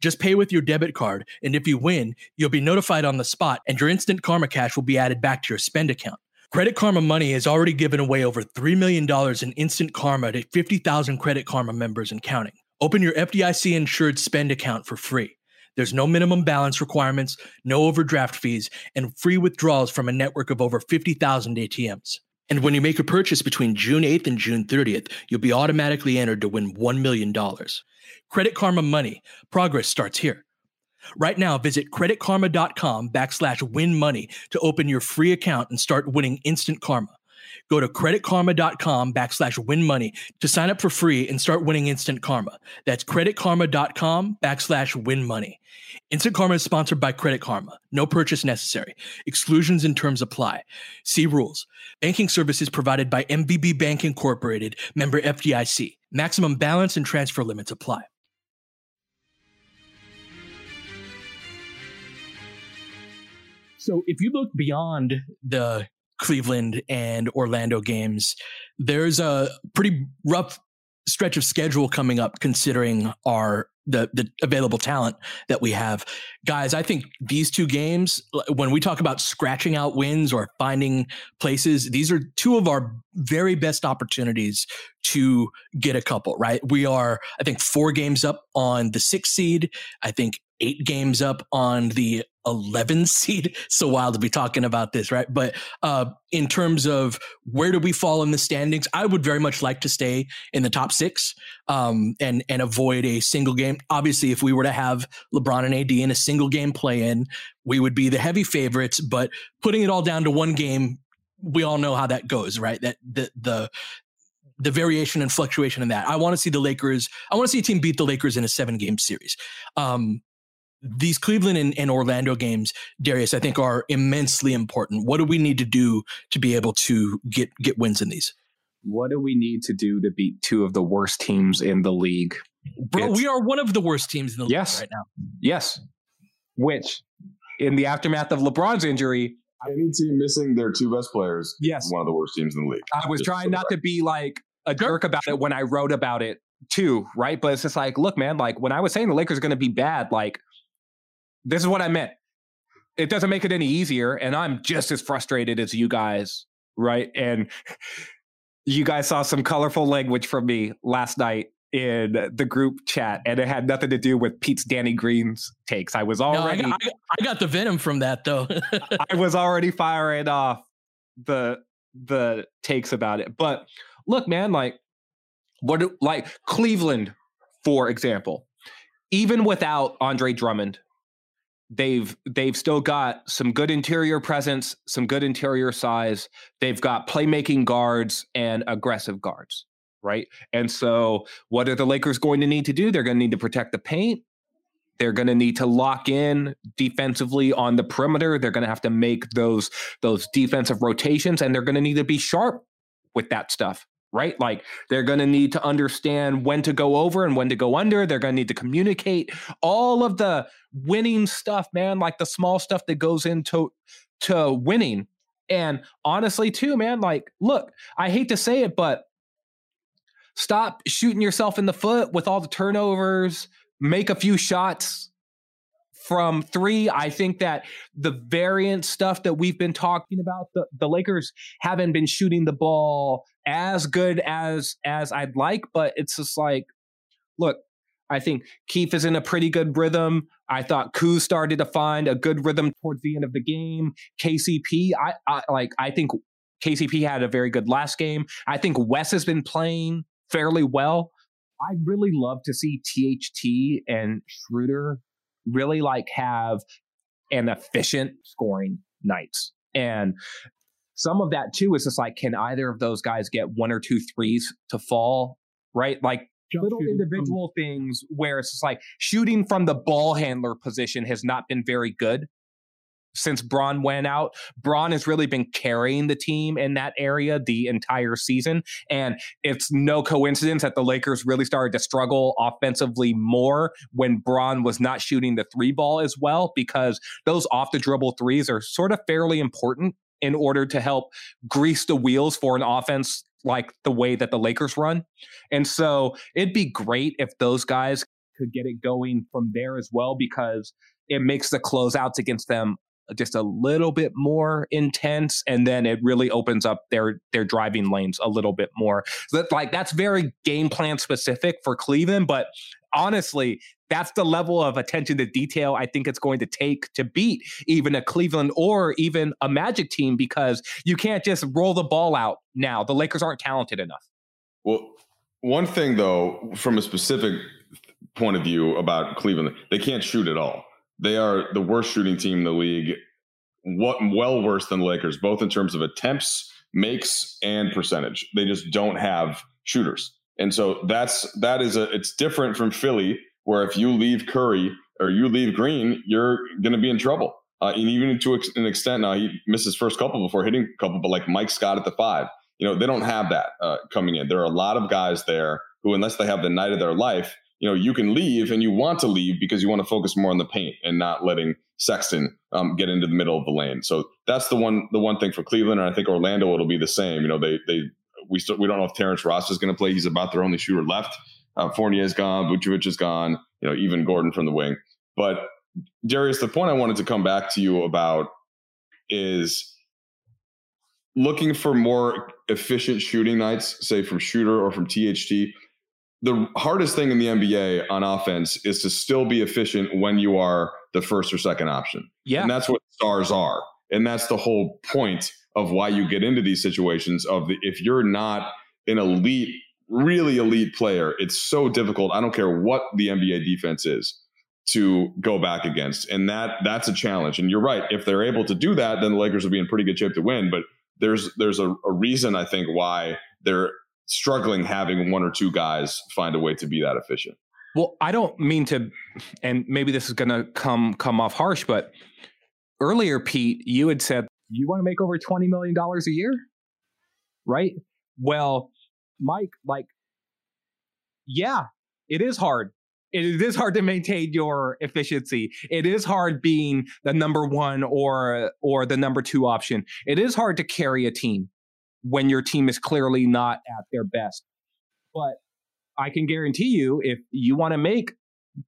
Just pay with your debit card, and if you win, you'll be notified on the spot, and your instant Karma cash will be added back to your spend account. Credit Karma Money has already given away over $3 million in instant Karma to 50,000 Credit Karma members and counting. Open your FDIC insured spend account for free. There's no minimum balance requirements, no overdraft fees, and free withdrawals from a network of over 50,000 ATMs. And when you make a purchase between June 8th and June 30th, you'll be automatically entered to win $1 million. Credit Karma Money. Progress starts here. Right now, visit creditkarma.com backslash win money to open your free account and start winning instant karma. Go to creditkarma.com backslash win money to sign up for free and start winning instant karma. That's creditkarma.com backslash win money. Instant Karma is sponsored by Credit Karma. No purchase necessary. Exclusions and terms apply. See rules. Banking services provided by MVB Bank Incorporated, member FDIC. Maximum balance and transfer limits apply. So if you look beyond the Cleveland and Orlando games, there's a pretty rough stretch of schedule coming up considering our the the available talent that we have. Guys, I think these two games when we talk about scratching out wins or finding places, these are two of our very best opportunities to get a couple, right? We are I think 4 games up on the 6 seed. I think 8 games up on the 11 seed. (laughs) So wild to be talking about this, right? But uh, in terms of where do we fall in the standings, I would very much like to stay in the top six um, and and avoid a single game. Obviously, if we were to have LeBron and AD in a single game play in, we would be the heavy favorites. But putting it all down to one game, we all know how that goes, right? That the the the variation and fluctuation in that. I want to see the Lakers. I want to see a team beat the Lakers in a seven game series. Um, these Cleveland and, and, Orlando games, Darius, I think are immensely important. What do we need to do to be able to get get wins in these? What do we need to do to beat two of the worst teams in the league? Bro, it's, we are one of the worst teams in the yes, league right now. Yes. Which, in the aftermath of LeBron's injury, any team missing their two best players, yes, one of the worst teams in the league. I was Just trying not to be like a jerk about it when I wrote about it too, right? But it's just like, look, man, like when I was saying the Lakers are going to be bad, like this is what I meant. It doesn't make it any easier. And I'm just as frustrated as you guys, right? And (laughs) you guys saw some colorful language from me last night in the group chat, and it had nothing to do with Pete's Danny Green's takes. I was already. No, I, got, I, got the venom from that though. (laughs) I was already firing off the the takes about it. But look, man, like what like Cleveland, for example, even without Andre Drummond, they've they've still got some good interior presence, some good interior size. They've got playmaking guards and aggressive guards, right? And so what are the Lakers going to need to do? They're going to need to protect the paint. They're going to need to lock in defensively on the perimeter. They're going to have to make those those defensive rotations and they're going to need to be sharp with that stuff right? Like they're going to need to understand when to go over and when to go under. They're going to need to communicate all of the winning stuff, man, like the small stuff that goes into to winning. And honestly, too, man, like look, I hate to say it, but stop shooting yourself in the foot with all the turnovers, make a few shots from three. I think that the variant stuff that we've been talking about, the, the Lakers haven't been shooting the ball as good as as I'd like, but it's just like, look, I think Keith is in a pretty good rhythm. I thought Koo started to find a good rhythm towards the end of the game. KCP, I, I like. I think KCP had a very good last game. I think Wes has been playing fairly well. I really love to see THT and Schroeder really like have an efficient scoring nights. And some of that too is just like, can either of those guys get one or two threes to fall? Right? Like Jump little individual from- things where it's just like shooting from the ball handler position has not been very good since Bron went out. Bron has really been carrying the team in that area the entire season. And it's no coincidence that the Lakers really started to struggle offensively more when Bron was not shooting the three ball as well, because those off the dribble threes are sort of fairly important in order to help grease the wheels for an offense like the way that the Lakers run. And so it'd be great if those guys could get it going from there as well because it makes the closeouts against them just a little bit more intense and then it really opens up their their driving lanes a little bit more so that, like that's very game plan specific for cleveland but honestly that's the level of attention to detail i think it's going to take to beat even a cleveland or even a magic team because you can't just roll the ball out now the lakers aren't talented enough well one thing though from a specific point of view about cleveland they can't shoot at all they are the worst shooting team in the league. What well worse than the Lakers, both in terms of attempts makes and percentage. They just don't have shooters. And so that's that is a it's different from Philly, where if you leave Curry or you leave Green, you're going to be in trouble. Uh, and even to an extent, now he missed his first couple before hitting a couple, but like Mike Scott at the five, you know, they don't have that uh, coming in. There are a lot of guys there who, unless they have the night of their life, you know, you can leave and you want to leave because you want to focus more on the paint and not letting Sexton um, get into the middle of the lane. So that's the one the one thing for Cleveland, and I think Orlando it'll be the same. You know, they they we still we don't know if Terrence Ross is going to play. He's about their only shooter left. Uh, Fournier is gone. Vucevic is gone. You know, even Gordon from the wing. But Darius, the point I wanted to come back to you about is looking for more efficient shooting nights, say from Schroeder or from THT. The hardest thing in the NBA on offense is to still be efficient when you are the first or second option. Yeah. And that's what stars are. And that's the whole point of why you get into these situations of the if you're not an elite, really elite player, it's so difficult. I don't care what the NBA defense is to go back against. And that that's a challenge. And you're right. If they're able to do that, then the Lakers will be in pretty good shape to win. But there's there's a, a reason I think why they're struggling having one or two guys find a way to be that efficient. Well, I don't mean to, and maybe this is to come come off harsh, but earlier, Pete, you had said you want to make over twenty million dollars a year, right? Well, Mike, like, yeah, it is hard. It is hard to maintain your efficiency. It is hard being the number one or or the number two option. It is hard to carry a team when your team is clearly not at their best. But I can guarantee you, if you want to make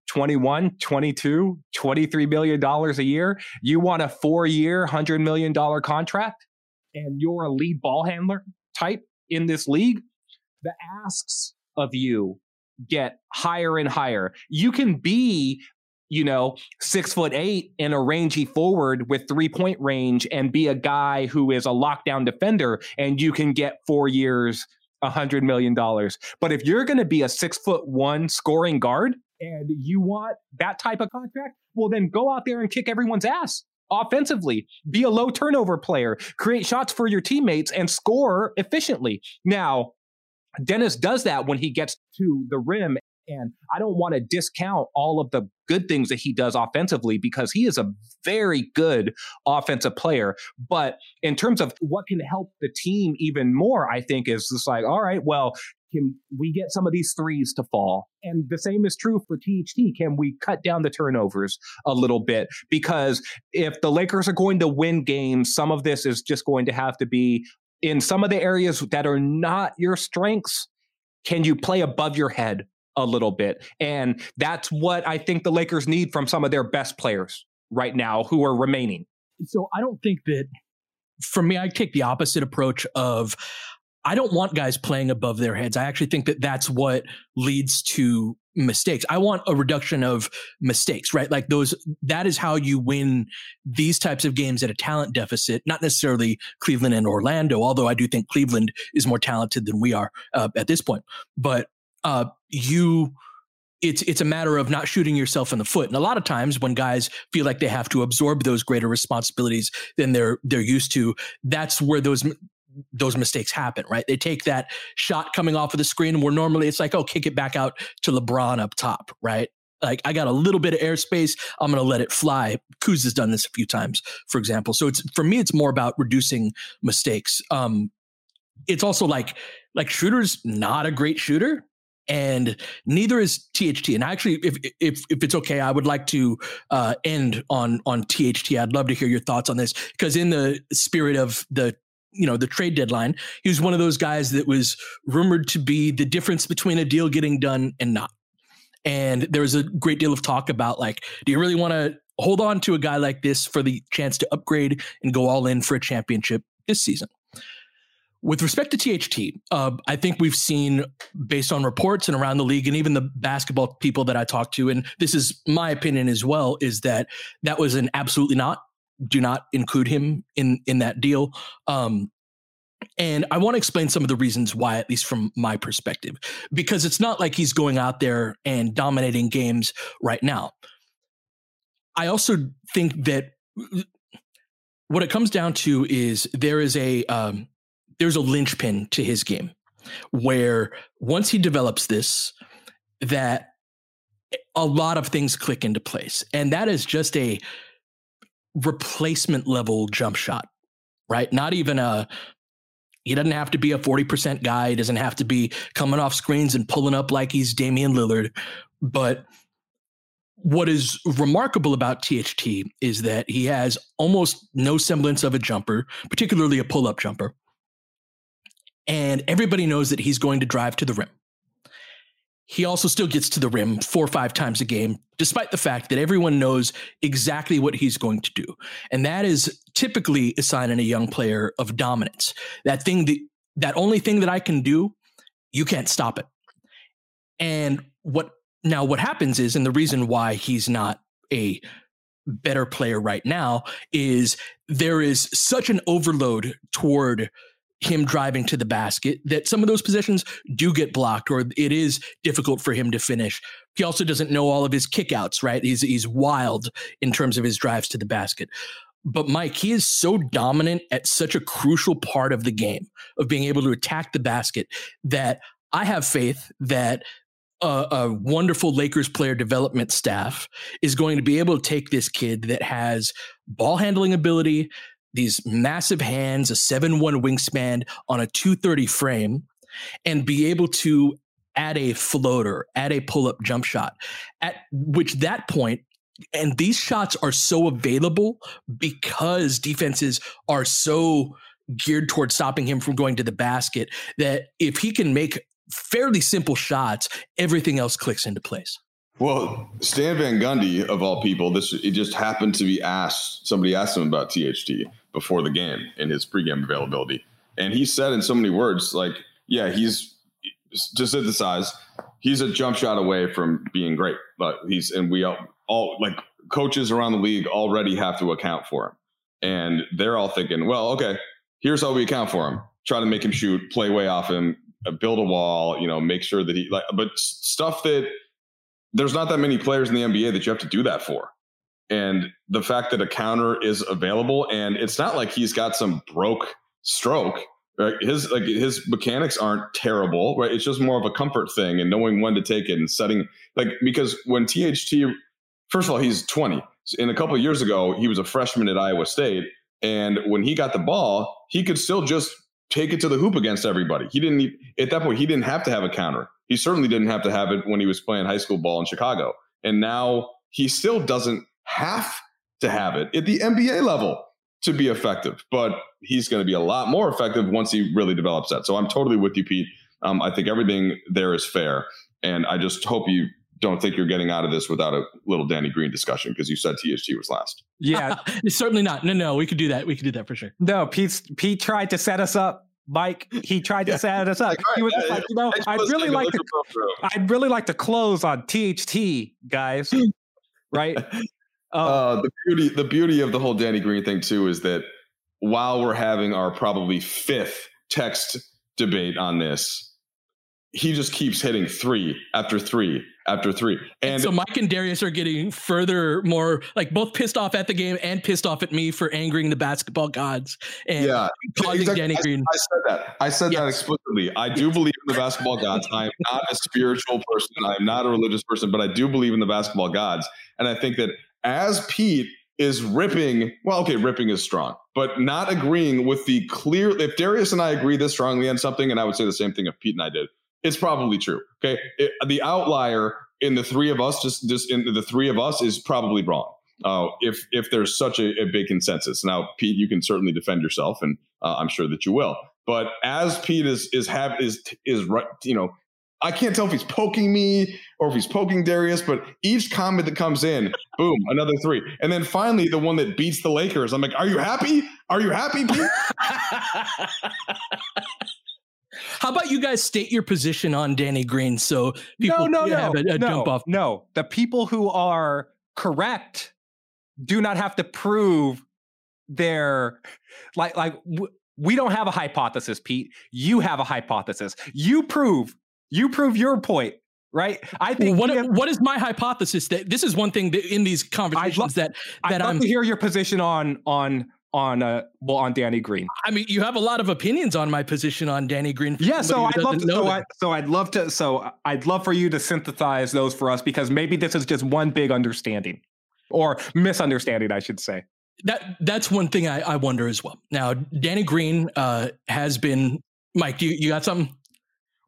21, 22, 23 million dollars a year, you want a four year, $100 million contract, and you're a lead ball handler type in this league, the asks of you get higher and higher. You can be you know, six foot eight and a rangy forward with three point range and be a guy who is a lockdown defender and you can get four years, a hundred million dollars. But if you're going to be a six foot one scoring guard and you want that type of contract, well, then go out there and kick everyone's ass offensively, be a low turnover player, create shots for your teammates and score efficiently. Now, Dennis does that when he gets to the rim and I don't want to discount all of the good things that he does offensively because he is a very good offensive player. But in terms of what can help the team even more, I think is just like, all right, well, can we get some of these threes to fall? And the same is true for THT. Can we cut down the turnovers a little bit? Because if the Lakers are going to win games, some of this is just going to have to be in some of the areas that are not your strengths. Can you play above your head a little bit. And that's what I think the Lakers need from some of their best players right now who are remaining. So I don't think that for me, I take the opposite approach of I don't want guys playing above their heads. I actually think that that's what leads to mistakes. I want a reduction of mistakes, right? Like those, that is how you win these types of games at a talent deficit, not necessarily Cleveland and Orlando, although I do think Cleveland is more talented than we are uh, at this point. But uh, you it's it's a matter of not shooting yourself in the foot. And a lot of times when guys feel like they have to absorb those greater responsibilities than they're they're used to, that's where those those mistakes happen, right? They take that shot coming off of the screen where normally it's like, oh, kick it back out to LeBron up top, right? Like I got a little bit of airspace, I'm gonna let it fly. Kuz has done this a few times, for example. So it's for me, it's more about reducing mistakes. Um, it's also like like Schroeder's not a great shooter and neither is THT. And actually, if if if it's okay, I would like to uh, end on on THT. I'd love to hear your thoughts on this because in the spirit of the you know the trade deadline, he was one of those guys that was rumored to be the difference between a deal getting done and not. And there was a great deal of talk about like, do you really want to hold on to a guy like this for the chance to upgrade and go all in for a championship this season? With respect to THT, uh, I think we've seen, based on reports and around the league, and even the basketball people that I talked to, and this is my opinion as well, is that that was an absolutely not. Do not include him in in that deal. Um, and I want to explain some of the reasons why, at least from my perspective, because it's not like he's going out there and dominating games right now. I also think that what it comes down to is there is a um, there's a linchpin to his game where once he develops this, that a lot of things click into place. And that is just a replacement level jump shot, right? Not even a, he doesn't have to be a 40% guy. He doesn't have to be coming off screens and pulling up like he's Damian Lillard. But what is remarkable about THT is that he has almost no semblance of a jumper, particularly a pull up jumper. And everybody knows that he's going to drive to the rim. He also still gets to the rim four or five times a game, despite the fact that everyone knows exactly what he's going to do. And that is typically a sign in a young player of dominance. That thing that that only thing that I can do, you can't stop it. And what now what happens is, and the reason why he's not a better player right now is there is such an overload toward him driving to the basket that some of those possessions do get blocked or it is difficult for him to finish. He also doesn't know all of his kickouts, right? He's he's wild in terms of his drives to the basket. But Mike, he is so dominant at such a crucial part of the game of being able to attack the basket that I have faith that a, a, wonderful Lakers player development staff is going to be able to take this kid that has ball handling ability, these massive hands, a 7 1 wingspan on a 230 frame, and be able to add a floater, add a pull up jump shot, at which that point, and these shots are so available because defenses are so geared towards stopping him from going to the basket that if he can make fairly simple shots, everything else clicks into place. Well, Stan Van Gundy, of all people, this it just happened to be asked. Somebody asked him about THT before the game in his pregame availability, and he said in so many words, like, "Yeah, he's to synthesize. He's a jump shot away from being great, but he's and we all, all like coaches around the league already have to account for him, and they're all thinking, well, okay, here's how we account for him: try to make him shoot, play way off him, uh, build a wall, you know, make sure that he like, but stuff that." there's not that many players in the NBA that you have to do that for. And the fact that a counter is available and it's not like he's got some broke stroke. Right? His like his mechanics aren't terrible, right? It's just more of a comfort thing and knowing when to take it and setting like because when THT first of all, he's 20. And a couple of years ago, he was a freshman at Iowa State. And when he got the ball, he could still just take it to the hoop against everybody. He didn't at that point, he didn't have to have a counter. He certainly didn't have to have it when he was playing high school ball in Chicago. And now he still doesn't have to have it at the NBA level to be effective, but he's going to be a lot more effective once he really develops that. So I'm totally with you, Pete. Um, I think everything there is fair. And I just hope you don't think you're getting out of this without a little Danny Green discussion because you said THT was last. Yeah, (laughs) certainly not. No, no, we could do that. We could do that for sure. No, Pete. Pete tried to set us up Mike, he tried to yeah. set us up. He was like, you know, I'd really like to, I'd really like to close on THT, guys. (laughs) right? Um, uh, the beauty, the beauty of the whole Danny Green thing too is that while we're having our probably fifth text debate on this, he just keeps hitting three after three after three. And, and, so Mike and Darius are getting further more like both pissed off at the game and pissed off at me for angering the basketball gods and yeah, causing exactly. Danny Green. I, I, said that. I said yes. that explicitly. I do yes. believe in the basketball gods. I am not a spiritual person. I am not a religious person, but I do believe in the basketball gods. And I think that as Pete is ripping, well, okay, ripping is strong, but not agreeing with the clear. If Darius and I agree this strongly on something, and I would say the same thing if Pete and I did it's probably true. Okay, it, the outlier in the three of us, just just in the three of us, is probably wrong. Uh, if if there's such a, a, big consensus, now Pete, you can certainly defend yourself, and uh, I'm sure that you will. But as Pete is is have is is right, you know, I can't tell if he's poking me or if he's poking Darius, but each comment that comes in, (laughs) boom, another three. And then finally, the one that beats the Lakers, I'm like, are you happy? Are you happy, Pete? (laughs) How about you guys state your position on Danny Green so people no, no, have no, a, a no, jump off? No, the people who are correct do not have to prove their like like w- we don't have a hypothesis, Pete. You have a hypothesis. You prove you prove your point right? I think what, have, what is my hypothesis that this is one thing that in these conversations love, that that I'd love I'm to hear your position on on on uh well on Danny Green. I mean, you have a lot of opinions on my position on Danny Green. Yeah, so I'd love to. So, I, so I'd love to. So I'd love for you to synthesize those for us because maybe this is just one big understanding or misunderstanding, I should say. That that's one thing I, I wonder as well. Now, Danny Green uh, has been. Mike, you you got something?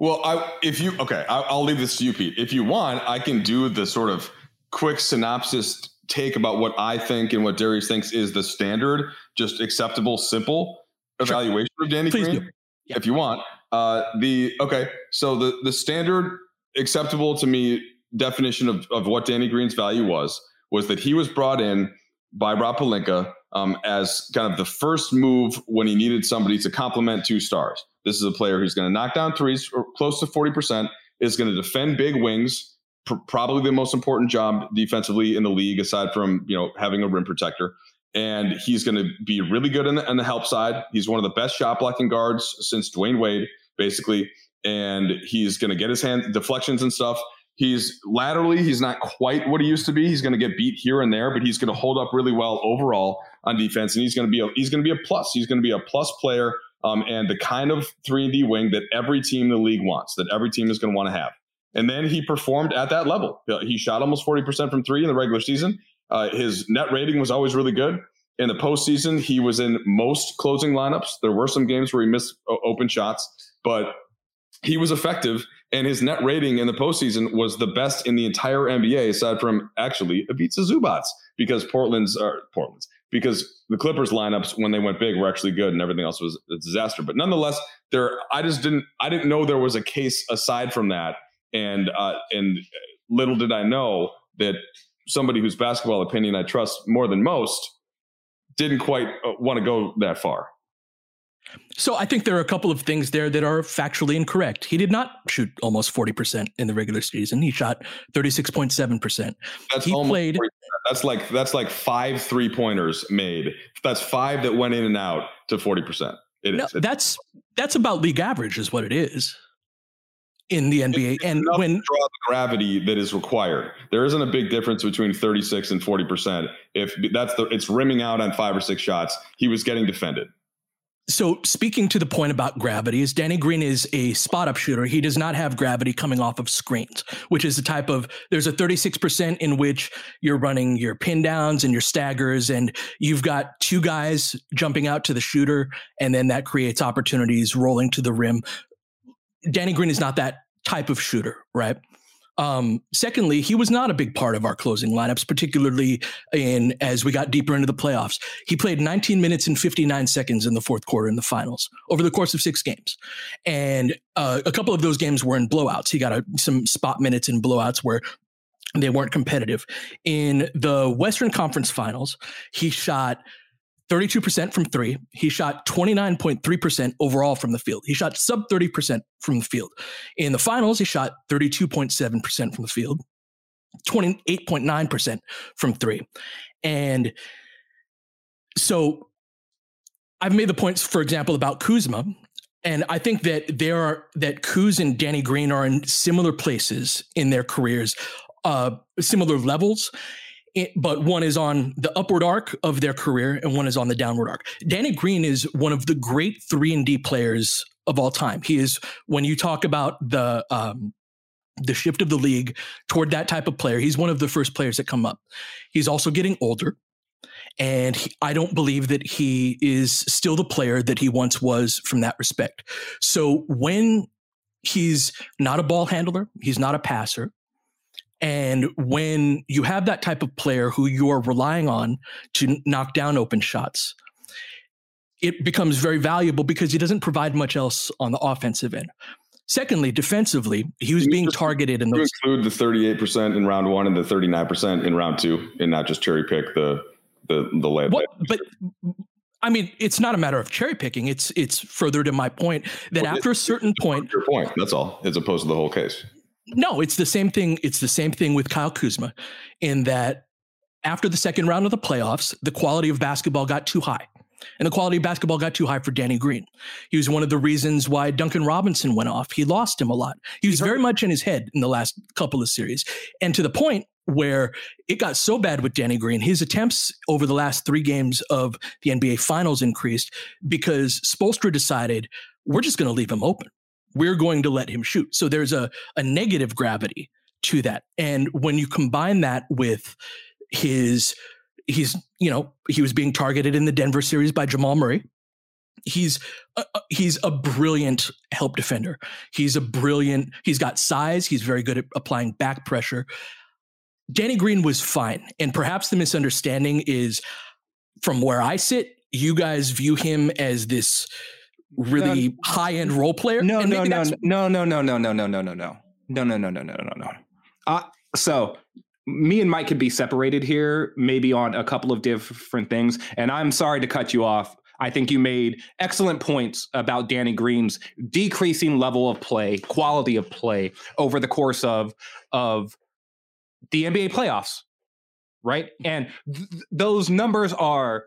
Well, I, if you okay, I, I'll leave this to you, Pete. If you want, I can do the sort of quick synopsis take about what I think and what Darius thinks is the standard, just acceptable, simple evaluation sure. of Danny Please Green. Yeah. If you want, uh, the okay, so the the standard acceptable to me definition of, of what Danny Green's value was was that he was brought in by Rob Pelinka um, as kind of the first move when he needed somebody to complement two stars. This is a player who's going to knock down threes close to 40%, is going to defend big wings, pr- probably the most important job defensively in the league, aside from, you know, having a rim protector. And he's going to be really good in the, on the help side. He's one of the best shot blocking guards since Dwyane Wade, basically. And he's going to get his hand deflections and stuff. He's laterally, he's not quite what he used to be. He's going to get beat here and there, but he's going to hold up really well overall on defense. And he's going to be a, he's going to be a plus. He's going to be a plus player um, and the kind of three and D wing that every team in the league wants, that every team is going to want to have. And then he performed at that level. He shot almost 40% from three in the regular season. Uh, his net rating was always really good. In the postseason, he was in most closing lineups. There were some games where he missed open shots, but he was effective. And his net rating in the postseason was the best in the entire NBA, aside from actually Ivica Zubac's, because Portland's are Portland's because the Clippers lineups when they went big were actually good and everything else was a disaster. But nonetheless, there I just didn't I didn't know there was a case aside from that, and uh, and little did I know that somebody whose basketball opinion I trust more than most didn't quite uh, want to go that far. So I think there are a couple of things there that are factually incorrect. He did not shoot almost 40% in the regular season. He shot 36.7%. That's he played 40%. That's like that's like five three-pointers made. That's five that went in and out to 40%. It no, is. That's that's about league average is what it is in the NBA. It's and when draw the gravity that is required, there isn't a big difference between 36 and 40%. If that's the it's rimming out on five or six shots, he was getting defended. So, speaking to the point about gravity, is Danny Green is a spot up shooter. He does not have gravity coming off of screens, which is the type of there's a 36% in which you're running your pin downs and your staggers, and you've got two guys jumping out to the shooter, and then that creates opportunities rolling to the rim. Danny Green is not that type of shooter, right? Um, secondly, he was not a big part of our closing lineups, particularly in as we got deeper into the playoffs. He played 19 minutes and 59 seconds in the fourth quarter in the finals over the course of six games, and uh, a couple of those games were in blowouts. He got a, some spot minutes in blowouts where they weren't competitive. In the Western Conference Finals, he shot 32% from three. He shot 29.3% overall from the field. He shot sub 30% from the field. In the finals, he shot 32.7% from the field, 28.9% from three. And so I've made the points, for example, about Kuzma. And I think that there are that Kuz and Danny Green are in similar places in their careers, uh, similar levels it, but one is on the upward arc of their career and one is on the downward arc. Danny Green is one of the great three and D players of all time. He is when you talk about the um, the shift of the league toward that type of player. He's one of the first players that come up. He's also getting older, and he, I don't believe that he is still the player that he once was from that respect. So when he's not a ball handler, he's not a passer. And when you have that type of player who you're relying on to knock down open shots, it becomes very valuable because he doesn't provide much else on the offensive end. Secondly, defensively, he was being targeted in those. include the 38% in round one and the 39% in round two, and not just cherry pick the the the lay. What, but I mean, it's not a matter of cherry picking. It's it's further to my point that well, after a certain point, your point. That's all, as opposed to the whole case. No, it's the same thing. It's the same thing with Kyle Kuzma in that after the second round of the playoffs, the quality of basketball got too high. And the quality of basketball got too high for Danny Green. He was one of the reasons why Duncan Robinson went off. He lost him a lot. He was very much in his head in the last couple of series. And to the point where it got so bad with Danny Green, his attempts over the last three games of the NBA Finals increased because Spoelstra decided we're just going to leave him open. We're going to let him shoot. So there's a, a negative gravity to that. And when you combine that with his, he's, you know, he was being targeted in the Denver series by Jamal Murray. He's a, he's a brilliant help defender. He's a brilliant. He's got size. He's very good at applying back pressure. Danny Green was fine. And perhaps the misunderstanding is from where I sit, you guys view him as this really no, high end role player. No, no, no, no, no, no, no, no, no, no, no, no, no, no, no, no, no, no, no. Uh, so me and Mike could be separated here, maybe on a couple of different things. And I'm sorry to cut you off. I think you made excellent points about Danny Green's decreasing level of play, quality of play over the course of of the NBA playoffs, right? And th- those numbers are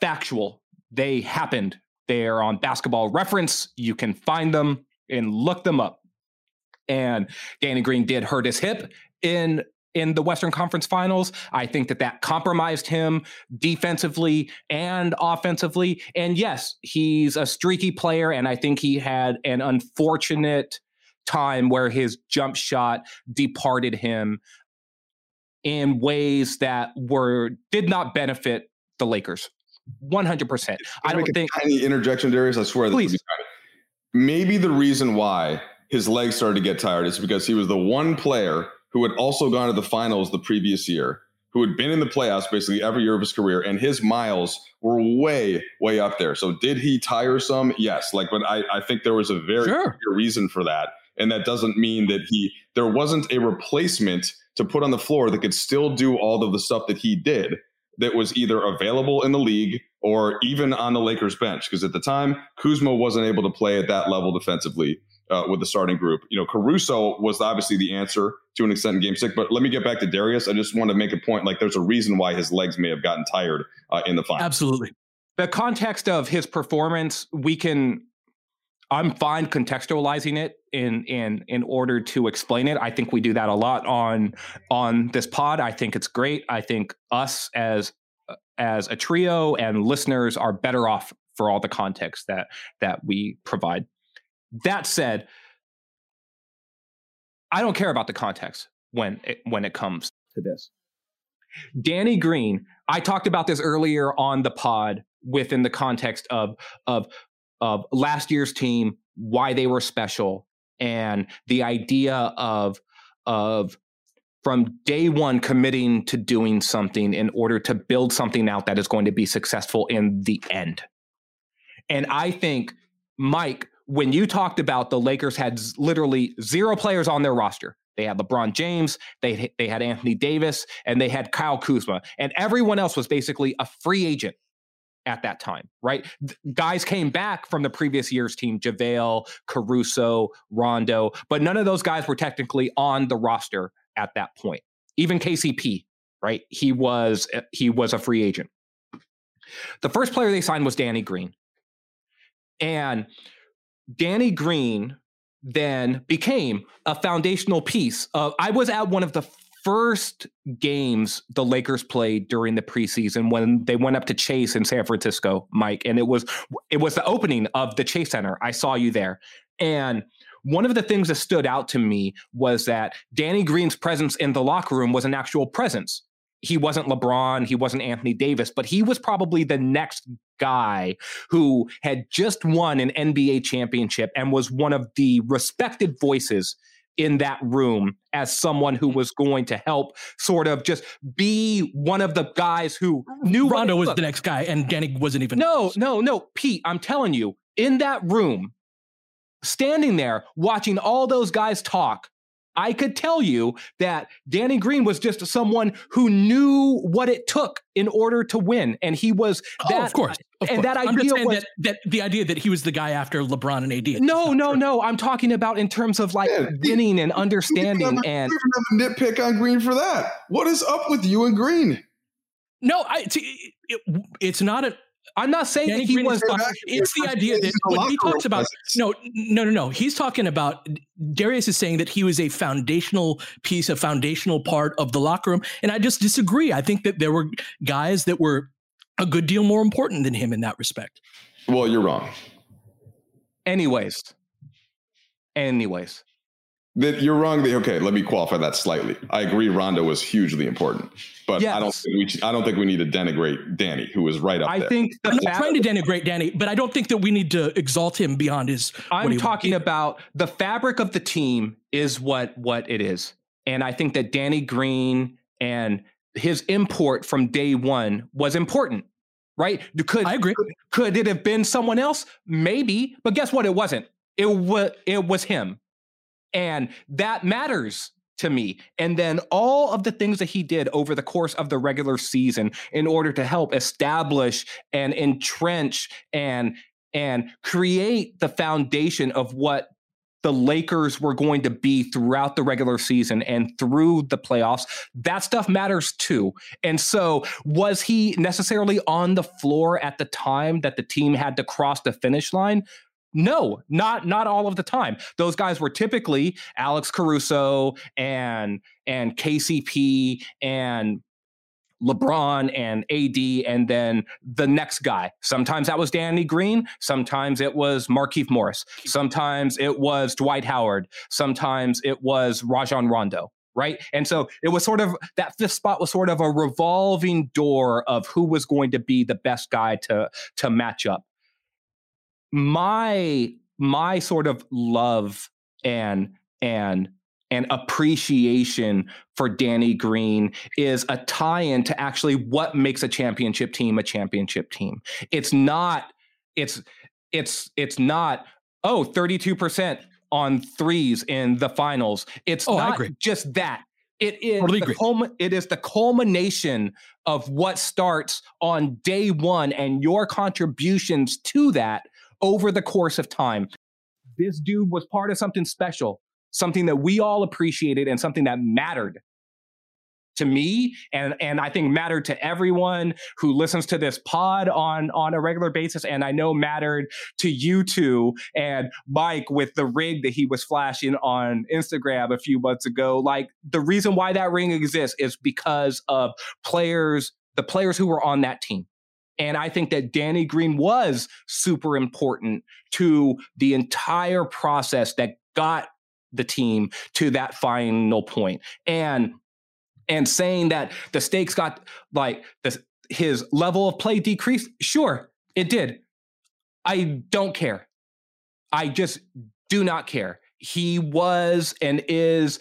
factual. They happened. They are on basketball reference. You can find them and look them up. And Danny Green did hurt his hip in in the Western Conference Finals. I think that that compromised him defensively and offensively. And yes, he's a streaky player, and I think he had an unfortunate time where his jump shot departed him in ways that were did not benefit the Lakers. 100%. I don't think Any interjection Darius, I swear Please. Maybe the reason why his legs started to get tired is because he was the one player who had also gone to the finals the previous year, who had been in the playoffs basically every year of his career, and his miles were way, way up there. So did he tire some? Yes. Like, but I, I think there was a very sure. clear reason for that and that doesn't mean that he there wasn't a replacement to put on the floor that could still do all of the stuff that he did that was either available in the league or even on the Lakers bench because at the time Kuzma wasn't able to play at that level defensively uh, with the starting group. You know, Caruso was obviously the answer to an extent in Game Six. But let me get back to Darius. I just want to make a point. Like, there's a reason why his legs may have gotten tired uh, in the final. Absolutely. The context of his performance, we can I'm fine contextualizing it in in in order to explain it. I think we do that a lot on on this pod. I think it's great. I think us as as a trio and listeners are better off for all the context that that we provide. That said, I don't care about the context when it, when it comes to this. Danny Green, I talked about this earlier on the pod within the context of of of last year's team, why they were special, and the idea of of from day one committing to doing something in order to build something out that is going to be successful in the end. And I think, Mike, when you talked about the Lakers had literally zero players on their roster, they had LeBron James, they they had Anthony Davis, and they had Kyle Kuzma, and everyone else was basically a free agent at that time, right? guys came back from the previous year's team, JaVale, Caruso, Rondo, but none of those guys were technically on the roster at that point. Even KCP, right? He was eh, he was a free agent. The first player they signed was Danny Green. And Danny Green then became a foundational piece of I was at one of the first games the Lakers played during the preseason when they went up to Chase in San Francisco, Mike, and it was it was the opening of the Chase Center. I saw you there. And one of the things that stood out to me was that Danny Green's presence in the locker room was an actual presence. He wasn't LeBron, he wasn't Anthony Davis, but he was probably the next guy who had just won an NBA championship and was one of the respected voices in that room as someone who mm-hmm. was going to help sort of just be one of the guys who oh, knew Rondo was the next guy and Danny wasn't even No, no, no, Pete, I'm telling you, in that room, standing there watching all those guys talk, I could tell you that Danny Green was just someone who knew what it took in order to win, and he was that. Oh, of course, of and course. that idea was that, that, the idea that he was the guy after LeBron and AD. No, no, true. no. I'm talking about in terms of like yeah, winning and understanding. and nitpick on Green for that. What is up with you and Green? No, I, it's, it, it's not a I'm not saying Danny that he Green was. is not- it's the idea that when he talks about no, no, no, no. He's talking about Darius is saying that he was a foundational piece, a foundational part of the locker room, and I just disagree. I think that there were guys that were a good deal more important than him in that respect. Well, you're wrong. Anyways, anyways, That you're wrong. That, okay, let me qualify that slightly. I agree. Rondo was hugely important, but I don't think we. I don't think we need to denigrate Danny, who was right up I there. think the I'm not fact- trying to denigrate Danny, but I don't think that we need to exalt him beyond his. I'm he- talking about the fabric of the team is what what it is, and I think that Danny Green and his import from day one was important. Right? Could I agree. Could, could it have been someone else? Maybe, but guess what? It wasn't. It was it was him, and that matters to me. And then all of the things that he did over the course of the regular season in order to help establish and entrench and and create the foundation of what the Lakers were going to be throughout the regular season and through the playoffs. That stuff matters too. And so, was he necessarily on the floor at the time that the team had to cross the finish line? No, not not all of the time. Those guys were typically Alex Caruso and and KCP and LeBron and AD, and then the next guy. Sometimes that was Danny Green. Sometimes it was Markieff Morris. Sometimes it was Dwight Howard. Sometimes it was Rajon Rondo. Right. And so it was sort of that fifth spot was sort of a revolving door of who was going to be the best guy to to match up. My my sort of love and and and appreciation for Danny Green is a tie-in to actually what makes a championship team a championship team. It's not it's it's it's not oh 32% on threes in the finals. It's Oh, not just that. It is Totally the culmi- it is the culmination of what starts on day 1 and your contributions to that over the course of time. This dude was part of something special something that we all appreciated and something that mattered to me and and I think mattered to everyone who listens to this pod on on a regular basis. And I know mattered to you two and Mike with the rig that he was flashing on Instagram a few months ago. Like the reason why that ring exists is because of players the players who were on that team. And I think that Danny Green was super important to the entire process that got the team to that final point. And and saying that the stakes got like the, his level of play decreased, sure, it did. I don't care. I just do not care. He was and is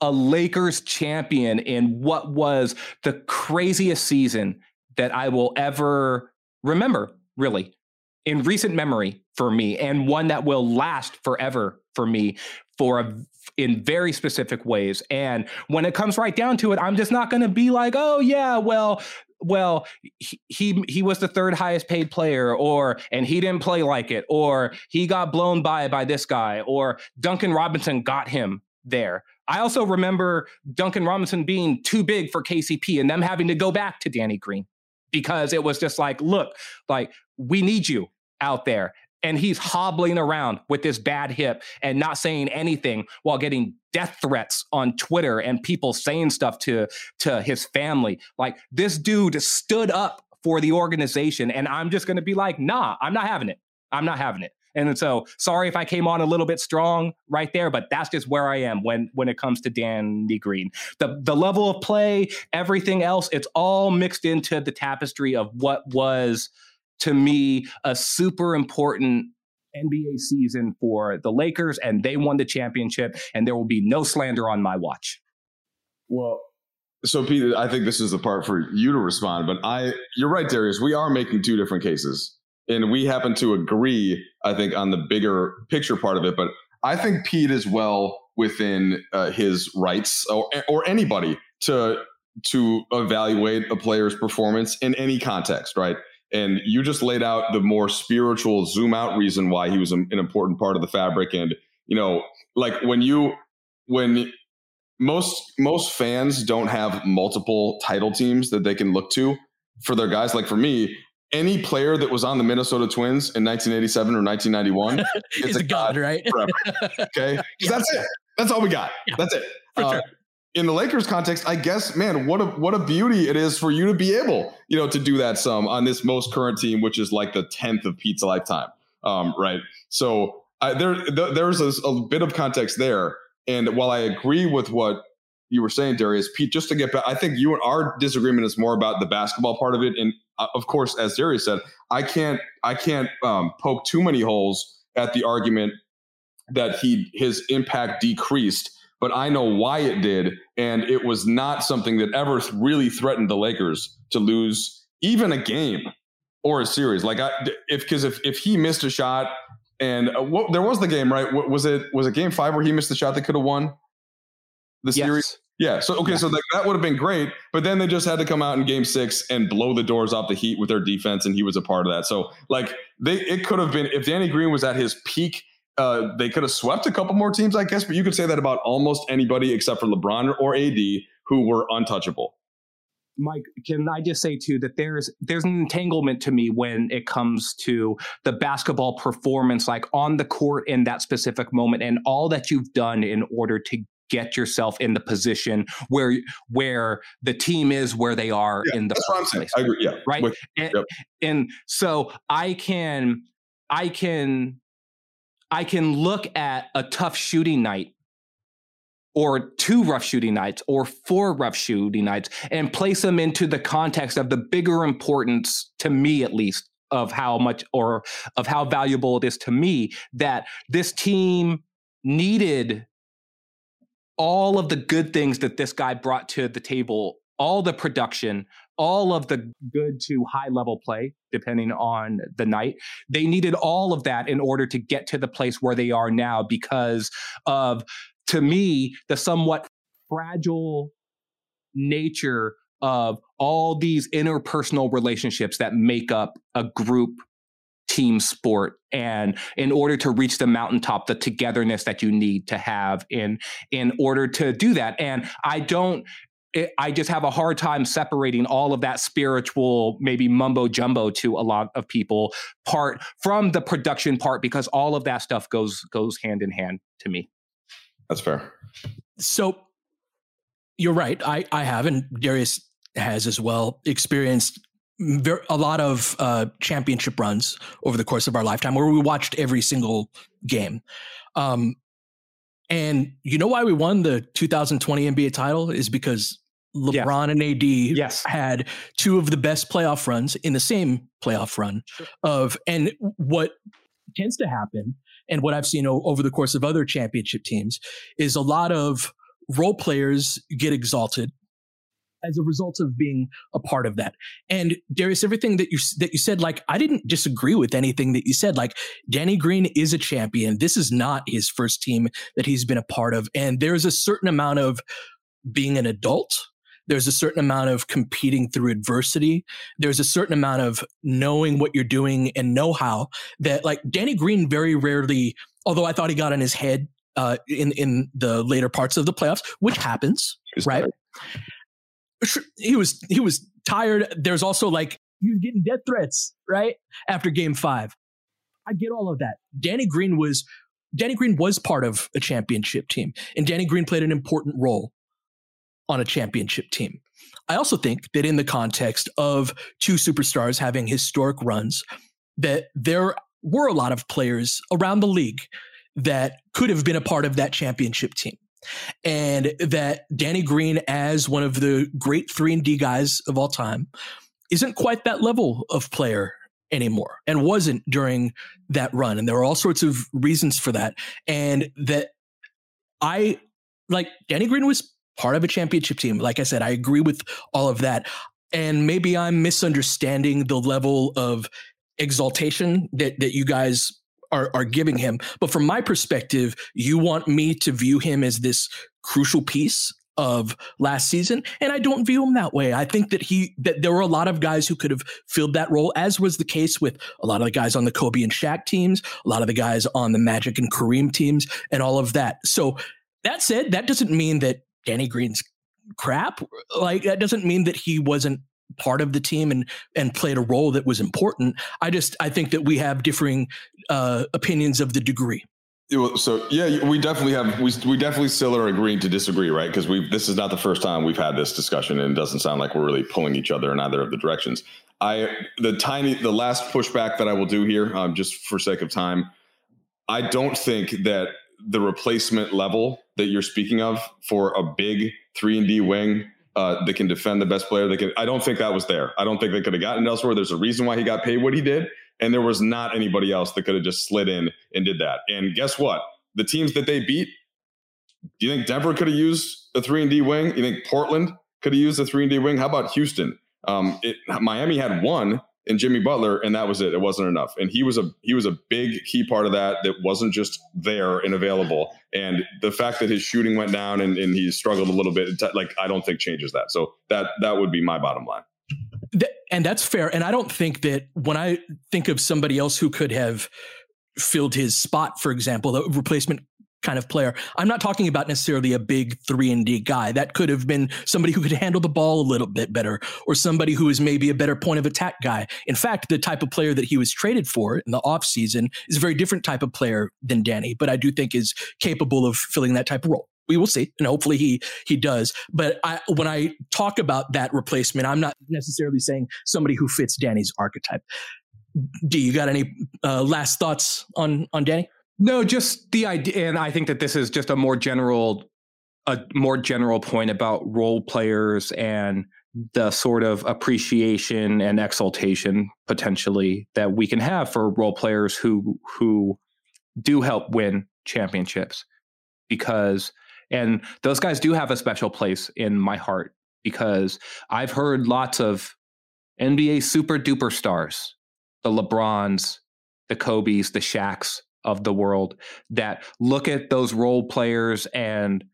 a Lakers champion in what was the craziest season that I will ever remember, really, in recent memory for me, and one that will last forever for me for a, in very specific ways. And when it comes right down to it, I'm just not going to be like, oh yeah, well, well, he, he he was the third highest paid player, or and he didn't play like it, or he got blown by by this guy, or Duncan Robinson got him there. I also remember Duncan Robinson being too big for KCP and them having to go back to Danny Green because it was just like, look, like we need you out there. And he's hobbling around with this bad hip and not saying anything while getting death threats on Twitter and people saying stuff to, to his family. Like this dude stood up for the organization. And I'm just going to be like, nah, I'm not having it. I'm not having it. And so sorry if I came on a little bit strong right there, but that's just where I am when when it comes to Danny Green. The the level of play, everything else, it's all mixed into the tapestry of what was to me a super important NBA season for the Lakers, and they won the championship, and there will be no slander on my watch. Well, so Pete, I think this is the part for you to respond, but I, you're right, Darius. We are making two different cases, and we happen to agree, I think, on the bigger picture part of it. But I think Pete is well within uh, his rights, or or anybody to to evaluate a player's performance in any context, right? And you just laid out the more spiritual zoom out reason why he was an important part of the fabric. And, you know, like when you, when most, most fans don't have multiple title teams that they can look to for their guys. Like for me, any player that was on the Minnesota Twins in 1987 or 1991 (laughs) is a god, right? (laughs) okay, yeah. that's it. That's all we got. Yeah. That's it. Uh, sure. In the Lakers context, I guess, man, what a what a beauty it is for you to be able, you know, to do that some on this most current team, which is like the tenth of Pete's lifetime, um, right? So uh, there, th- there's a, a bit of context there, and while I agree with what you were saying, Darius, Pete, just to get back, I think you and our disagreement is more about the basketball part of it. And uh, of course, as Darius said, I can't I can't um, poke too many holes at the argument that he his impact decreased, but I know why it did, and it was not something that ever really threatened the Lakers to lose even a game or a series. Like I, if because if if he missed a shot and uh, what, there was the game right, what, was it was it game five where he missed the shot that could have won the yes. series? Yeah. So okay, yeah. so like, that would have been great, but then they just had to come out in Game Six and blow the doors off the Heat with their defense, and he was a part of that. So like they, it could have been if Danny Green was at his peak. Uh, they could have swept a couple more teams, I guess, but you could say that about almost anybody except for LeBron or AD, who were untouchable. Mike, can I just say too that there's there's an entanglement to me when it comes to the basketball performance, like on the court in that specific moment, and all that you've done in order to get yourself in the position where where the team is where they are yeah, in the first place. I agree. Yeah. Right. With, and, yep. and so I can I can I can look at a tough shooting night or two rough shooting nights or four rough shooting nights and place them into the context of the bigger importance to me at least of how much or of how valuable it is to me that this team needed all of the good things that this guy brought to the table, all the production, all of the good to high level play, depending on the night. They needed all of that in order to get to the place where they are now because of, to me, the somewhat fragile nature of all these interpersonal relationships that make up a group team sport and in order to reach the mountaintop the togetherness that you need to have in in order to do that and i don't it, I just have a hard time separating all of that spiritual, maybe mumbo jumbo to a lot of people part from the production part because all of that stuff goes goes hand in hand to me. That's fair. So you're right. I I have, and Darius has as well experienced a lot of uh, championship runs over the course of our lifetime where we watched every single game. Um, and you know why we won the 2020 NBA title is because LeBron yeah. and AD yes. had two of the best playoff runs in the same playoff run of and what tends to happen and what I've seen over the course of other championship teams is a lot of role players get exalted as a result of being a part of that. And Darius, everything that you that you said, like I didn't disagree with anything that you said. Like Danny Green is a champion. This is not his first team that he's been a part of, and there's a certain amount of being an adult. There's a certain amount of competing through adversity. There's a certain amount of knowing what you're doing and know how that like Danny Green very rarely, although I thought he got in his head uh, in in the later parts of the playoffs, which happens, right? he was he was tired. There's also like he was getting death threats right after Game Five. I get all of that. Danny Green was Danny Green was part of a championship team, and Danny Green played an important role on a championship team. I also think that in the context of two superstars having historic runs, that there were a lot of players around the league that could have been a part of that championship team and that Danny Green, as one of the great three and D guys of all time, isn't quite that level of player anymore and wasn't during that run. And there are all sorts of reasons for that. And that I like Danny Green was part of a championship team. Like I said, I agree with all of that. And maybe I'm misunderstanding the level of exaltation that, that you guys are, are giving him. But from my perspective, you want me to view him as this crucial piece of last season and I don't view him that way. I think that he that there were a lot of guys who could have filled that role as was the case with a lot of the guys on the Kobe and Shaq teams, a lot of the guys on the Magic and Kareem teams and all of that. So that said, that doesn't mean that Danny Green's crap. Like that doesn't mean that he wasn't part of the team and and played a role that was important. I just I think that we have differing uh, opinions of the degree. So yeah, we definitely have we we definitely still are agreeing to disagree, right? Because we this is not the first time we've had this discussion, and it doesn't sound like we're really pulling each other in either of the directions. I the tiny the last pushback that I will do here, um, just for sake of time, I don't think that the replacement level that you're speaking of for a big three and D wing uh, that can defend the best player. That can. I don't think that was there. I don't think they could have gotten elsewhere. There's a reason why he got paid what he did, and there was not anybody else that could have just slid in and did that. And guess what? The teams that they beat, do you think Denver could have used a three and D wing? You think Portland could have used a three and D wing? How about Houston? Um, it, Miami had one in Jimmy Butler, and that was it. It wasn't enough. And he was a he was a big key part of that. That wasn't just there and available. And the fact that his shooting went down and, and he struggled a little bit, like I don't think changes that. So that that would be my bottom line and that's fair. And I don't think that when I think of somebody else who could have filled his spot, for example, the replacement kind of player, I'm not talking about necessarily a big three and D guy. That could have been somebody who could handle the ball a little bit better, or somebody who is maybe a better point of attack guy. In fact, the type of player that he was traded for in the offseason is a very different type of player than Danny, but I do think is capable of filling that type of role we will see, and hopefully he he does. But I, when I talk about that replacement, I'm not necessarily saying somebody who fits Danny's archetype. Do you got any uh, last thoughts on on Danny? No, just the idea, and I think that this is just a more general, a more general point about role players and the sort of appreciation and exaltation potentially that we can have for role players who who do help win championships. Because and those guys do have a special place in my heart because I've heard lots of NBA super duper stars, the LeBrons, the Kobe's, the Shaqs of the world that look at those role players and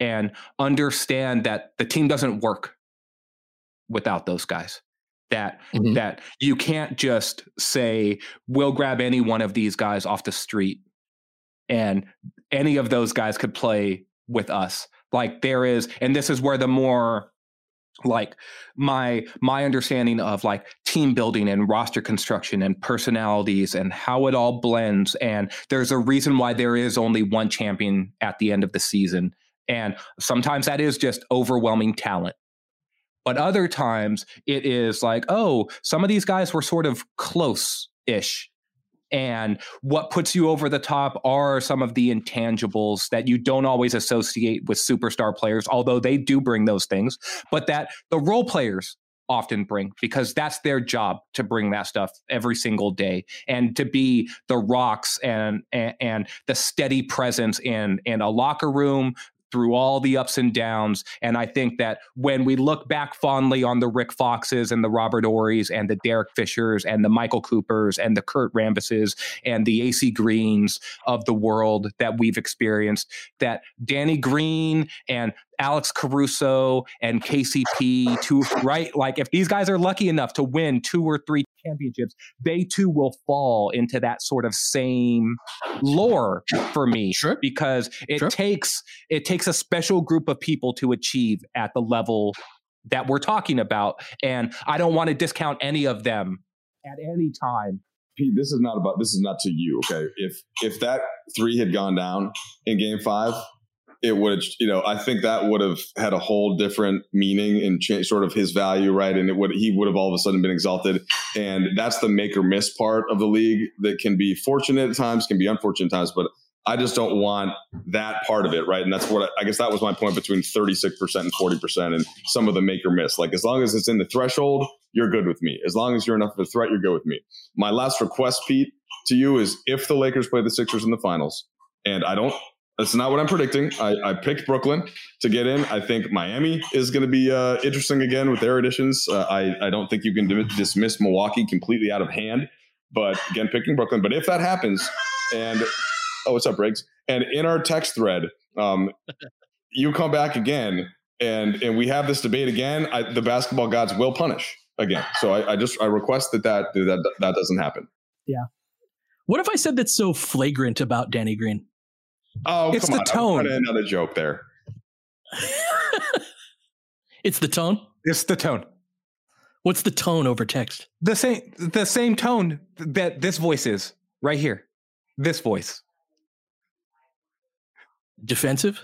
and understand that the team doesn't work without those guys that mm-hmm. that you can't just say we'll grab any one of these guys off the street and any of those guys could play with us. Like there is, and this is where the more like my my understanding of like team building and roster construction and personalities and how it all blends and there's a reason why there is only one champion at the end of the season and sometimes that is just overwhelming talent. But other times it is like oh some of these guys were sort of close ish and what puts you over the top are some of the intangibles that you don't always associate with superstar players, although they do bring those things, but that the role players often bring because that's their job to bring that stuff every single day and to be the rocks and and, and the steady presence in in a locker room through all the ups and downs. And I think that when we look back fondly on the Rick Foxes and the Robert Horrys and the Derek Fishers and the Michael Coopers and the Kurt Rambises and the AC Greens of the world that we've experienced, that Danny Green and Alex Caruso and KCP to right like if these guys are lucky enough to win two or three championships they too will fall into that sort of same lore for me sure. because it sure. takes it takes a special group of people to achieve at the level that we're talking about and I don't want to discount any of them at any time Pete, this is not about this is not to you, okay? If if that three had gone down in game five, it would have, you know i think that would have had a whole different meaning and cha- sort of his value right? And it would he would have all of a sudden been exalted. And that's the make or miss part of the league that can be fortunate at times can be unfortunate at times but i just don't want that part of it right? And that's what I, I guess that was my point between 36% and 40% and some of the make or miss. Like as long as it's in the threshold you're good with me. As long as you're enough of a threat you're good with me. My last request pete to you is if the lakers play the sixers in the finals and I don't that's not what I'm predicting. I, I, picked Brooklyn to get in. I think Miami is going to be uh, interesting again with their additions. Uh, I, I don't think you can dismiss Milwaukee completely out of hand, but again, picking Brooklyn. But if that happens, and oh, what's up, Briggs? And in our text thread, um, (laughs) you come back again, and and we have this debate again. I, the basketball gods will punish again. So I, I just I request that that that that doesn't happen. Yeah. What if I said that's so flagrant about Danny Green? Oh, it's the on. tone. Another joke there. (laughs) it's the tone. It's the tone. What's the tone over text? The same the same tone that this voice is right here. This voice. Defensive?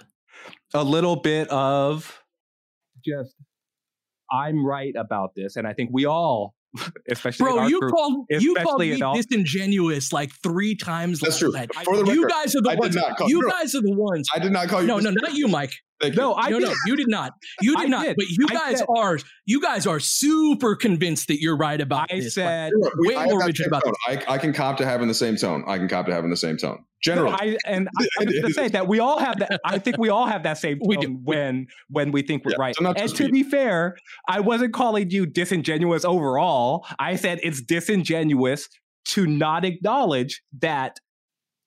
A little bit of just I'm right about this, and I think we all, (laughs) especially Bro, you group, called you called me all- disingenuous like three times. That's last true. night. For the you record, guys are the I did ones. not call- you no. guys are the ones. I did not call you. no, no, not you, Mike. Thank you. No, I no, did. no, you did not. You did I not. did. But you I guys said- are you guys are super convinced that you're right about I this. said You're right. We- way I more rigid about tone. I, I can cop to having the same tone. I can cop to having the same tone. No, Generally, I, and I, I'm It going to say that we all have that. I think we all have that same (laughs) We do. tone when when we think we're Yeah, right. so And to me. be fair, I wasn't calling you disingenuous overall. I said it's disingenuous to not acknowledge that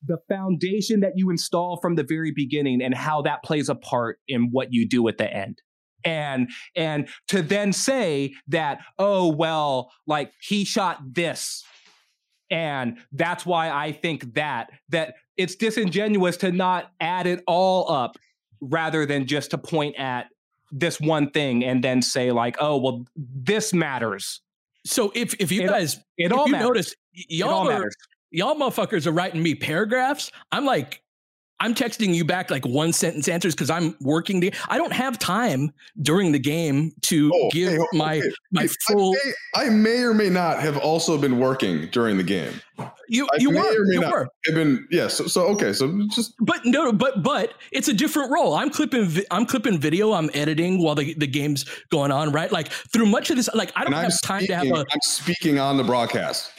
the foundation that you install from the very beginning and how that plays a part in what you do at the end. And and to then say that oh well like he shot this and that's why I think that that it's disingenuous to not add it all up rather than just to point at this one thing and then say like, oh well, this matters. So if if you It- guys It if all you matters. notice y- it all y'all are matters. Y'all motherfuckers are writing me paragraphs. I'm like, I'm texting you back like one sentence answers because I'm working. The, I don't have time during the game to Oh, give hey, my okay. my I full. may, I may or may not have also been working during the game. You I you may were or may you not were, have been. Yeah. So, so okay. So just but no, but but it's a different role. I'm clipping I'm clipping video. I'm editing while the the game's going on. Right, like through much of this, like I don't have time to have a. I'm speaking on the broadcast.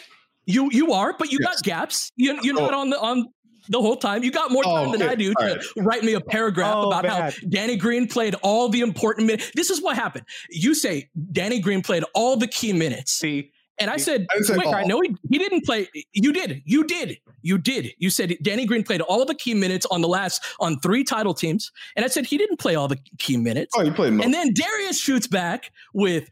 You you are, but you Yes. got gaps. You you're Oh. not on the on. The whole time, you got more Oh, time than okay. I do All to right. write me a paragraph Oh, about how. Danny Green played all the important minutes. This is what happened. You say Danny Green played all the key minutes. See, And I said, I didn't wait, I know he, he didn't play. You did. You did. You did. You said Danny Green played all the key minutes on the last, on three title teams. And I said he didn't play all the key minutes. Oh, he played. Most. And then Darius shoots back with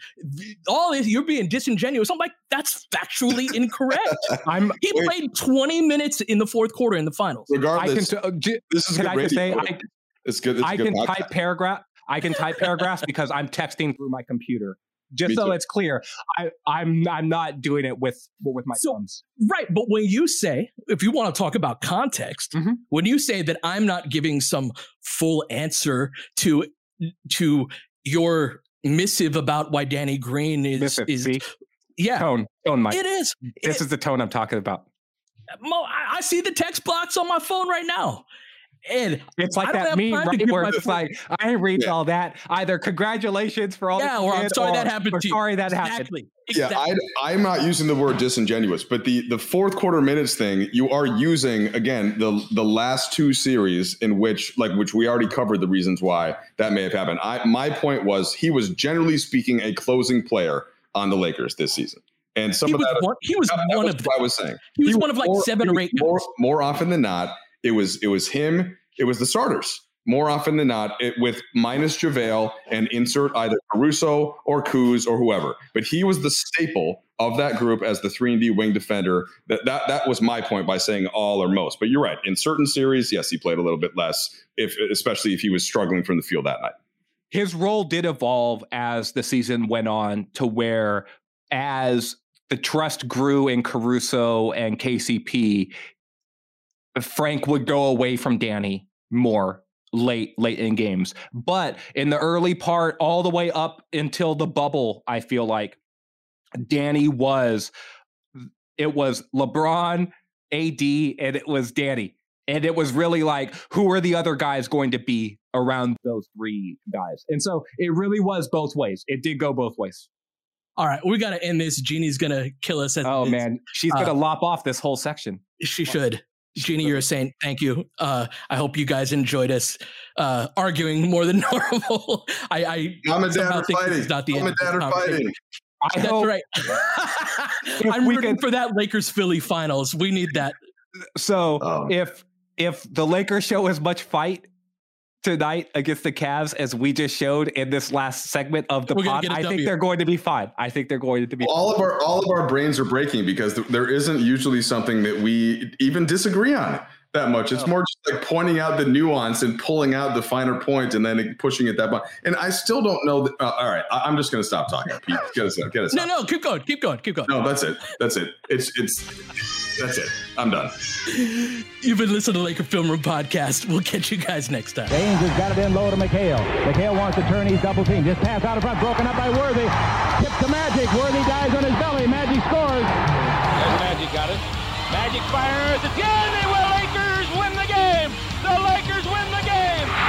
all this. You're being disingenuous. I'm like, that's factually (laughs) incorrect. I'm. He Wait. played 20 minutes in the fourth quarter in the finals. I can. Regardless, T- uh, j- this is can good I just say. I, it's good. It's I a good can podcast. type paragraph. I can type paragraphs because I'm texting through my computer. Just Me so too. it's clear, I, I'm I'm not doing it with with my So- thumbs. Right. But when you say, if you want to talk about context, Mhm. when you say that I'm not giving some full answer to to your missive about why Danny Green is Missive, is see? yeah, Tone, tone, Mike. it is. This It- is the tone I'm talking about. Mo, I, I see the text blocks on my phone right now. And It's like that meme, right? Where it's like, (laughs) I ain't read Yeah. all that. Either congratulations for all yeah, that or I'm did, sorry that happened we're to you. Sorry that happened. exactly. Yeah. I, I'm not using the word disingenuous, but the the fourth quarter minutes thing, you are using again the the last two series in which like which we already covered the reasons why that may have happened. I my point was he was generally speaking a closing player on the Lakers this season, and some he of was that. one, he was that- that one was of what them. I was saying. He was He one of like more- seven or eight More, more often than not, it was it was him. It was the starters. More often than not, it, with minus JaVale and insert either Caruso or Kuz or whoever. But he was the staple of that group as the three and D wing defender. That, that that was my point by saying all or most. But you're right. In certain series, yes, he played a little bit less, if especially if he was struggling from the field that night. his role did evolve as the season went on to where as the trust grew in Caruso and KCP, Frank would go away from Danny more late late in games. But in the early part all the way up until the bubble, I feel like Danny was it was LeBron, AD and it was Danny. And it was really like, who are the other guys going to be around those three guys? And so it really was both ways. It did go both ways. All right, we got to end this. Jeannie's gonna kill us. Oh man, she's Uh, gonna lop off this whole section. She should. Jeannie, you're a saint. Thank you. Uh, I hope you guys enjoyed us uh, arguing more than (laughs) normal. I, I Mom and dad somehow are fighting. not the Mom end and of dad this are fighting. I That's hope- right. I'm we rooting could- for that Lakers Philly finals. We need that. So Oh. if if the Lakers show as much fight tonight against the Cavs as we just showed in this last segment of the We're pod, get a I think they're going to be fine. I think they're going to be. all of our all of our brains are breaking because th- there isn't usually something that we even disagree on. That much. It's more just like pointing out the nuance and pulling out the finer points and then pushing it that much. And I still don't know. That, uh, all right, I, am just going to stop talking. Pete, get us, get us. No, no, keep going, keep going, keep going. No, that's it. That's it. It's it's that's it. I'm done. You've been listening to Laker Film Room podcast. We'll catch you guys next time. James has got it in low to McHale. McHale wants to turn. He's double team. Just pass out of front, broken up by Worthy. Tip to Magic. Worthy dies on his belly. Magic scores. There's Magic got it. Magic fires again.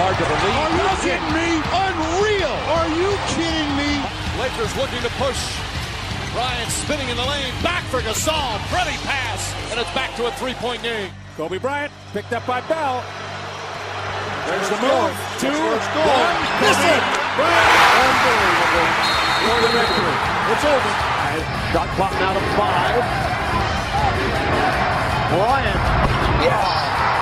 Hard to believe. Are you kidding me? Unreal. Are you kidding me? Lakers looking to push. Ryan spinning in the lane. Back for Gasol. Pretty pass. And it's back to a three-point game. Kobe Bryant picked up by Bell. There's the move. Two, one. Miss it. Unbelievable. For the victory. It's over. Shot clock now to five. Bryant. Yes.